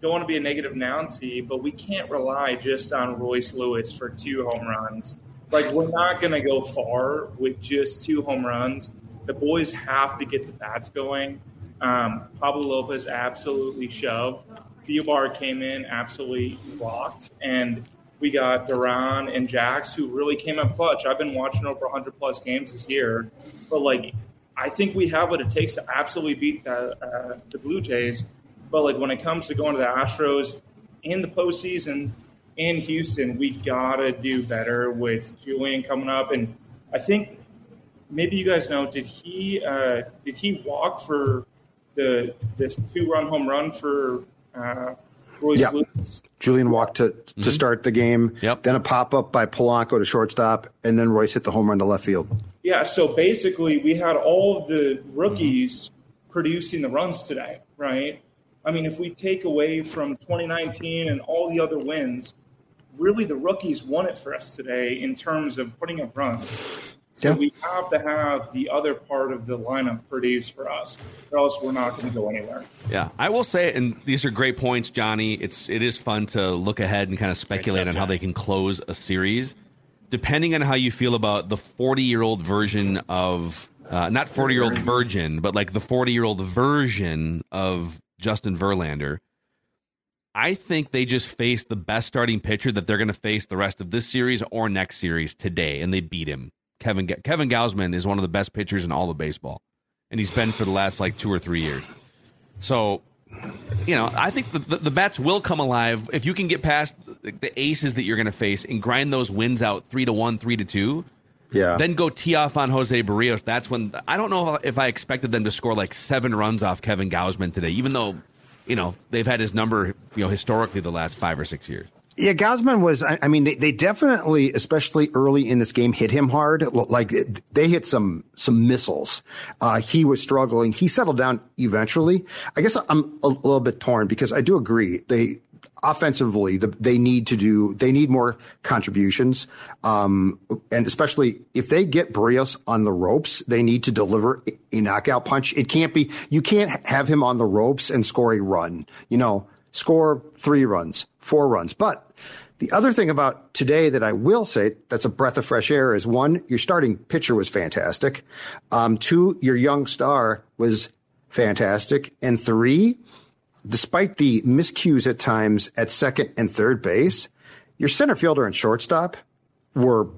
don't want to be a negative Nancy, but we can't rely just on Royce Lewis for two home runs. Like we're not going to go far with just two home runs. The boys have to get the bats going. Um, Pablo Lopez absolutely shoved. Thielbar came in absolutely blocked, and we got Duran and Jax who really came up clutch. I've been watching over 100 plus games this year, but like I think we have what it takes to absolutely beat the uh, the Blue Jays. But like when it comes to going to the Astros in the postseason in Houston, we gotta do better with Julien coming up, and I think maybe you guys know did he uh, did he walk for the this two run home run for uh, Royce Yeah. Lewis? Julien walked to, Mm-hmm. to start the game. Yep. Then a pop up by Polanco to shortstop, and then Royce hit the home run to left field. Yeah, so basically we had all of the rookies producing the runs today, right? I mean, if we take away from 2019 and all the other wins, really the rookies won it for us today in terms of putting up runs. So Yeah. we have to have the other part of the lineup produce for us, or else we're not going to go anywhere. Yeah, I will say, and these are great points, Johnny. It's it is fun to look ahead and kind of speculate on how they can close a series, depending on how you feel about the forty-year-old version of uh, not forty-year-old virgin, but like the forty-year-old version of Justin Verlander. I think they just faced the best starting pitcher that they're going to face the rest of this series or next series today, and they beat him. Kevin Kevin Gausman is one of the best pitchers in all of baseball, and he's been for the last like two or three years. So, you know, I think the, the, the bats will come alive if you can get past the, the aces that you're going to face and grind those wins out three to one, three to two. Yeah. Then go tee off on Jose Berrios. That's when I don't know if I expected them to score like seven runs off Kevin Gausman today, even though you know they've had his number you know historically the last five or six years. Yeah, Gausman was. I, I mean, they, they definitely, especially early in this game, hit him hard. Like they hit some some missiles. Uh, he was struggling. He settled down eventually. I guess I'm a little bit torn because I do agree they offensively the, they need to do they need more contributions um, and especially if they get Berrios on the ropes they need to deliver a knockout punch it can't be you can't have him on the ropes and score a run you know score three runs four runs but the other thing about today that I will say that's a breath of fresh air is one, your starting pitcher was fantastic. Um, two, your young star was fantastic. And three, despite the miscues at times at second and third base, your center fielder and shortstop were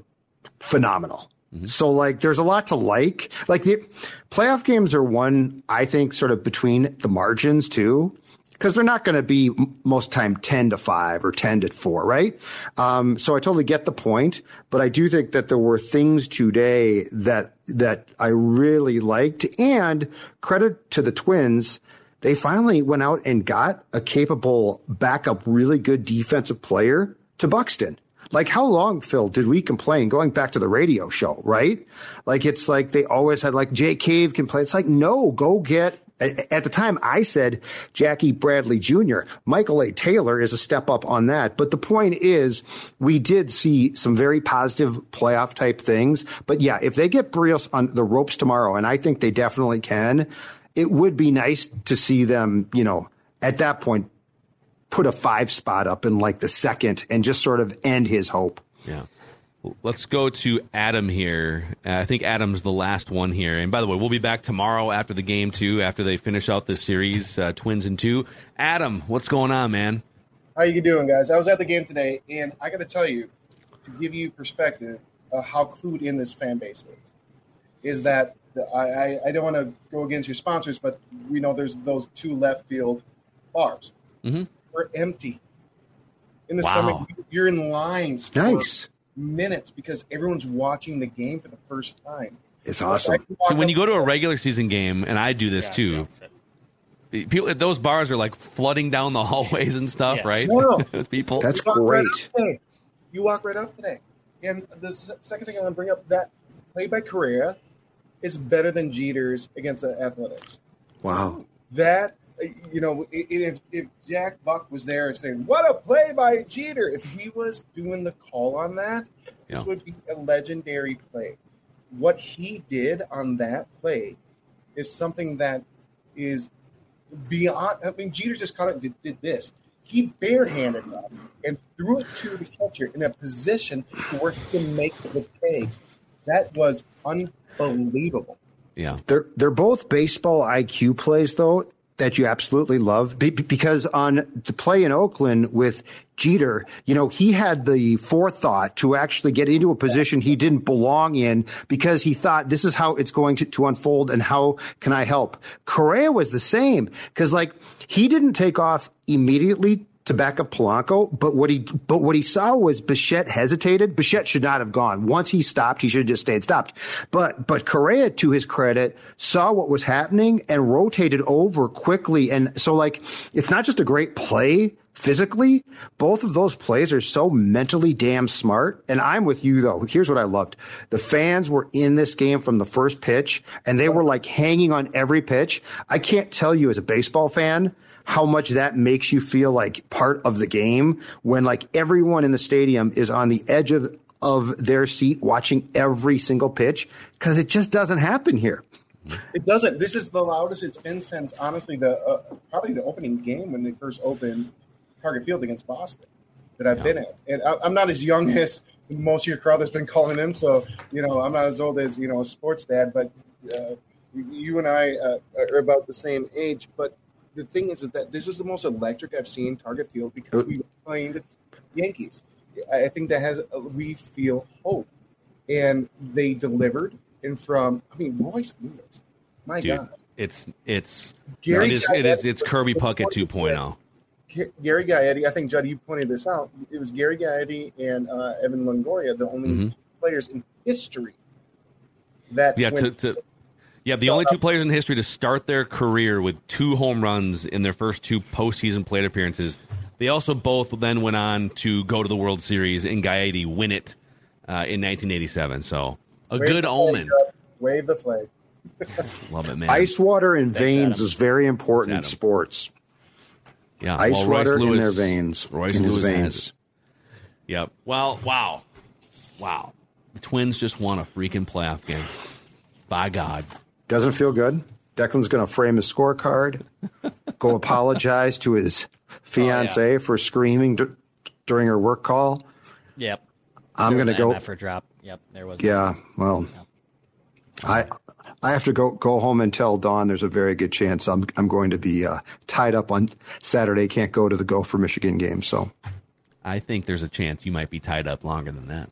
phenomenal. So like there's a lot to like. Like the playoff games are one I think sort of between the margins too because they're not going to be most time 10 to 5 or 10 to 4 right um, so i totally get the point but i do think that there were things today that that i really liked and credit to the twins they finally went out and got a capable backup really good defensive player to buxton like how long, Phil, did we complain going back to the radio show, right? Like it's like they always had like Jake Cave can play. It's like, no, go get at the time I said Jackie Bradley Jr. Michael A. Taylor is a step up on that. But the point is we did see some very positive playoff type things. But yeah, if they get Berrios on the ropes tomorrow, and I think they definitely can, it would be nice to see them, you know, at that point put a five spot up in like the second and just sort of end his hope. Yeah. Let's go to Adam here. Uh, I think Adam's the last one here. And by the way, we'll be back tomorrow after the game too, after they finish out this series, uh, Twins and two. Adam, what's going on, man? How you doing, guys? I was at the game today, and I got to tell you, to give you perspective of how clued in this fan base is, is that the, I, I, I don't want to go against your sponsors, but we know there's those two left field bars. Mm-hmm. We're empty. In the Wow. summer, you're in lines for Nice. Minutes because everyone's watching the game for the first time. It's awesome. So when you go to a regular season game, and I do this too, people those bars are like flooding down the hallways and stuff, right? No. People. That's You walk right great. up. You walk right up today. And the second thing I want to bring up that play by Correa is better than Jeter's against the Athletics. Wow. That you know, i- i- if if Jack Buck was there and saying what a play by Jeter, if he was doing the call on that, Yeah. this would be a legendary play. What he did on that play is something that is beyond. I mean, Jeter just caught it, did, did this. He barehanded up and threw it to the catcher in a position where he can make the take. That was unbelievable. Yeah. They're they're both baseball IQ plays though that you absolutely love Be- be- because on the play in Oakland with Jeter, you know, he had the forethought to actually get into a position he didn't belong in because he thought this is how it's going to, to unfold and how can I help? Correa was the same because like he didn't take off immediately to back up Polanco, but what he but what he saw was Bichette hesitated. Bichette should not have gone. Once he stopped, he should have just stayed stopped. But but Correa, to his credit, saw what was happening and rotated over quickly. And so like it's not just a great play physically. Both of those plays are so mentally damn smart. And I'm with you though. Here's what I loved. The fans were in this game from the first pitch and they were like hanging on every pitch. I can't tell you as a baseball fan how much that makes you feel like part of the game when like everyone in the stadium is on the edge of of their seat watching every single pitch because it just doesn't happen here. It doesn't. This is the loudest it's been since honestly the uh, probably the opening game when they first opened Target Field against Boston that I've been at. And I, I'm not as young as most of your crowd that's been calling in, so you know I'm not as old as you know a sports dad, but uh, you and I uh, are about the same age. But the thing is that this is the most electric I've seen Target Field because we playing the Yankees. I think that has we feel hope, and they delivered. And from I mean Royce Lewis, my Dude, God. it's it's Gary it is it is it's Kirby Puckett oh. 2.0. G- Gary Gaetti, I think Judd, you pointed this out. It was Gary Gaetti and uh, Evan Longoria, the only Mhm. two players in history that Yeah, to, to yeah, the only two players in history to start their career with two home runs in their first two postseason plate appearances. They also both then went on to go to the World Series and Gaetti win it uh, in 1987. So a wave good the flag, omen. Wave the flag. Love it, man. Ice water in That's veins Adam. is very important in sports. Yeah, ice well, Royce water in their veins, Royce in Lewis has veins. it. Yep. Well, wow, wow. The Twins just won a freaking playoff game. By God. Doesn't feel good. Declan's going to frame his scorecard, go apologize to his fiance for screaming d- during her work call. Yep. I'm going to go. MF for drop. Yep, there was. Yeah, well, I I have to go go home and tell Dawn there's a very good chance I'm I'm going to be uh, tied up on Saturday. Can't go to the Gopher Michigan game. So I think there's a chance you might be tied up longer than that.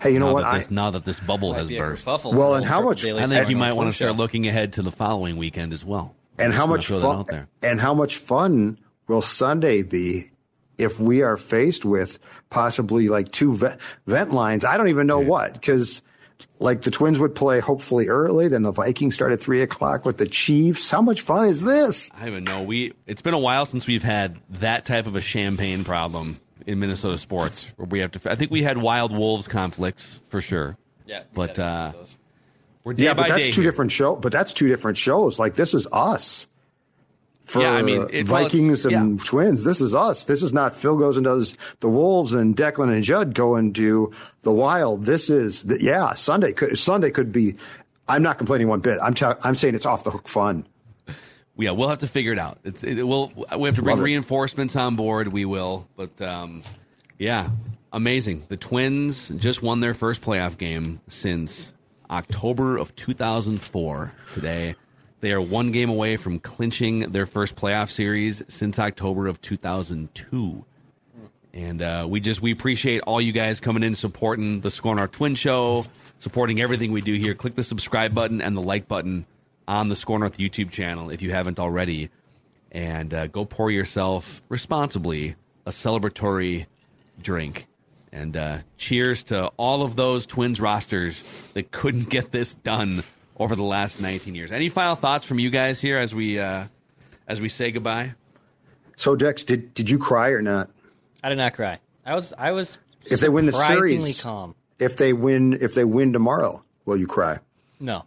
Hey, you know now what? That I, this, now that this bubble has burst. Well, and old how Purple much- Daily I think you might want to Show. start looking ahead to the following weekend as well. and Just how much fun out there. and how much fun will Sunday be if we are faced with possibly like two vent, vent lines? I don't even know what because like the Twins would play hopefully early, then the Vikings start at three o'clock with the Chiefs. How much fun is this? I don't even know. We it's been a while since we've had that type of a champagne problem in Minnesota sports where we have to. I think we had wild wolves conflicts for sure. Yeah, but uh, we're day yeah, by but that's day two here. different show. But that's two different shows. Like this is us. For Yeah, I mean, it- well, it's- Vikings and Twins, this is us. This is not Phil goes and does the Wolves and Declan and Judd go and do the Wild. This is the, yeah. Sunday could Sunday could be. I'm not complaining one bit. I'm ta- I'm saying it's off the hook fun. Yeah, we'll have to figure it out. It's it, we'll we have to bring Love it. reinforcements on board. We will, but um, yeah, amazing. The Twins just won their first playoff game since October of 2004. Today, they are one game away from clinching their first playoff series since October of 2002. And uh, we just we appreciate all you guys coming in supporting the SKOR North Twin Show, supporting everything we do here. Click the subscribe button and the like button on the SKOR North YouTube channel if you haven't already, and uh, go pour yourself responsibly a celebratory drink. And uh, cheers to all of those Twins rosters that couldn't get this done over the last 19 years. Any final thoughts from you guys here as we uh, as we say goodbye? So Dex, did did you cry or not? I did not cry. I was I was If they win the series, calm. if they win, if they win tomorrow, will you cry? No.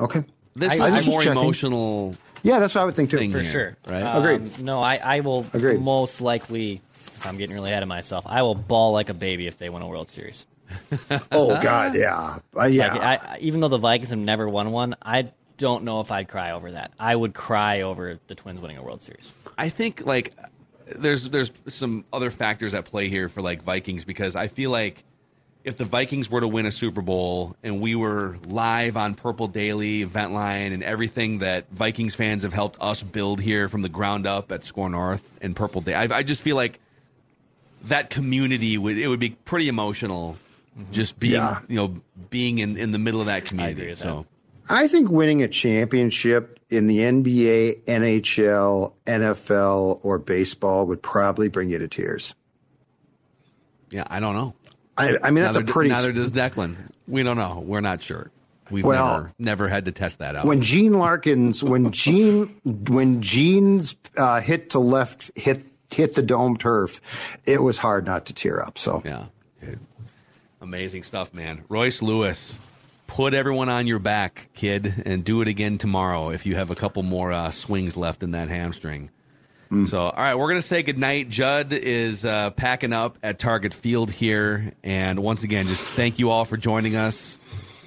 Okay. This I- was I a more checking. emotional. Yeah, that's what I would think too. for here, sure. right? Um, Agreed. No, I, I will Agreed. most likely. If I'm getting really ahead of myself, I will bawl like a baby if they win a World Series. Oh God, yeah, uh, yeah. Like, I, even though the Vikings have never won one, I don't know if I'd cry over that. I would cry over the Twins winning a World Series. I think like there's there's some other factors at play here for like Vikings because I feel like if the Vikings were to win a Super Bowl and we were live on Purple Daily, Eventline, and everything that Vikings fans have helped us build here from the ground up at SKOR North and Purple Day, I, I just feel like that community would it would be pretty emotional, just being Yeah. you know being in, in the middle of that community. so I think winning a championship in the NBA, NHL, NFL, or baseball would probably bring you to tears. yeah, I don't know. I, I mean, that's neither, a pretty. Neither does Declan. We don't know. We're not sure. We've Well- never never had to test that out. when Gene Larkins, when Gene, when Gene's uh, hit to left, hit hit the dome turf, it was hard not to tear up. So yeah, Amazing stuff, man. Royce Lewis, put everyone on your back, kid, and do it again tomorrow if you have a couple more uh, swings left in that hamstring. So, all right, we're going to say goodnight. Judd is uh, packing up at Target Field here. And once again, just thank you all for joining us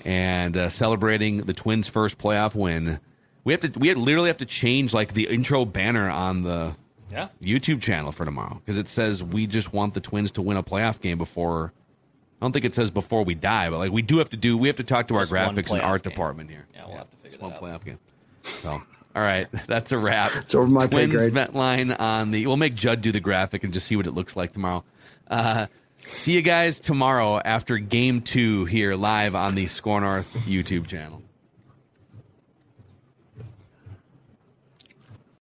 and uh, celebrating the Twins' first playoff win. We have to, we literally have to change like the intro banner on the Yeah. YouTube channel for tomorrow because it says we just want the Twins to win a playoff game before. I don't think it says before we die, but like we do have to do. We have to talk to Just our graphics and art game. department here. Yeah, we'll have to figure Just one that out. playoff game. So, all right, that's a wrap. It's over my pay Twins grade. vent line on the. We'll make Judd do the graphic and just see what it looks like tomorrow. Uh, see you guys tomorrow after Game Two here live on the SKOR North YouTube channel.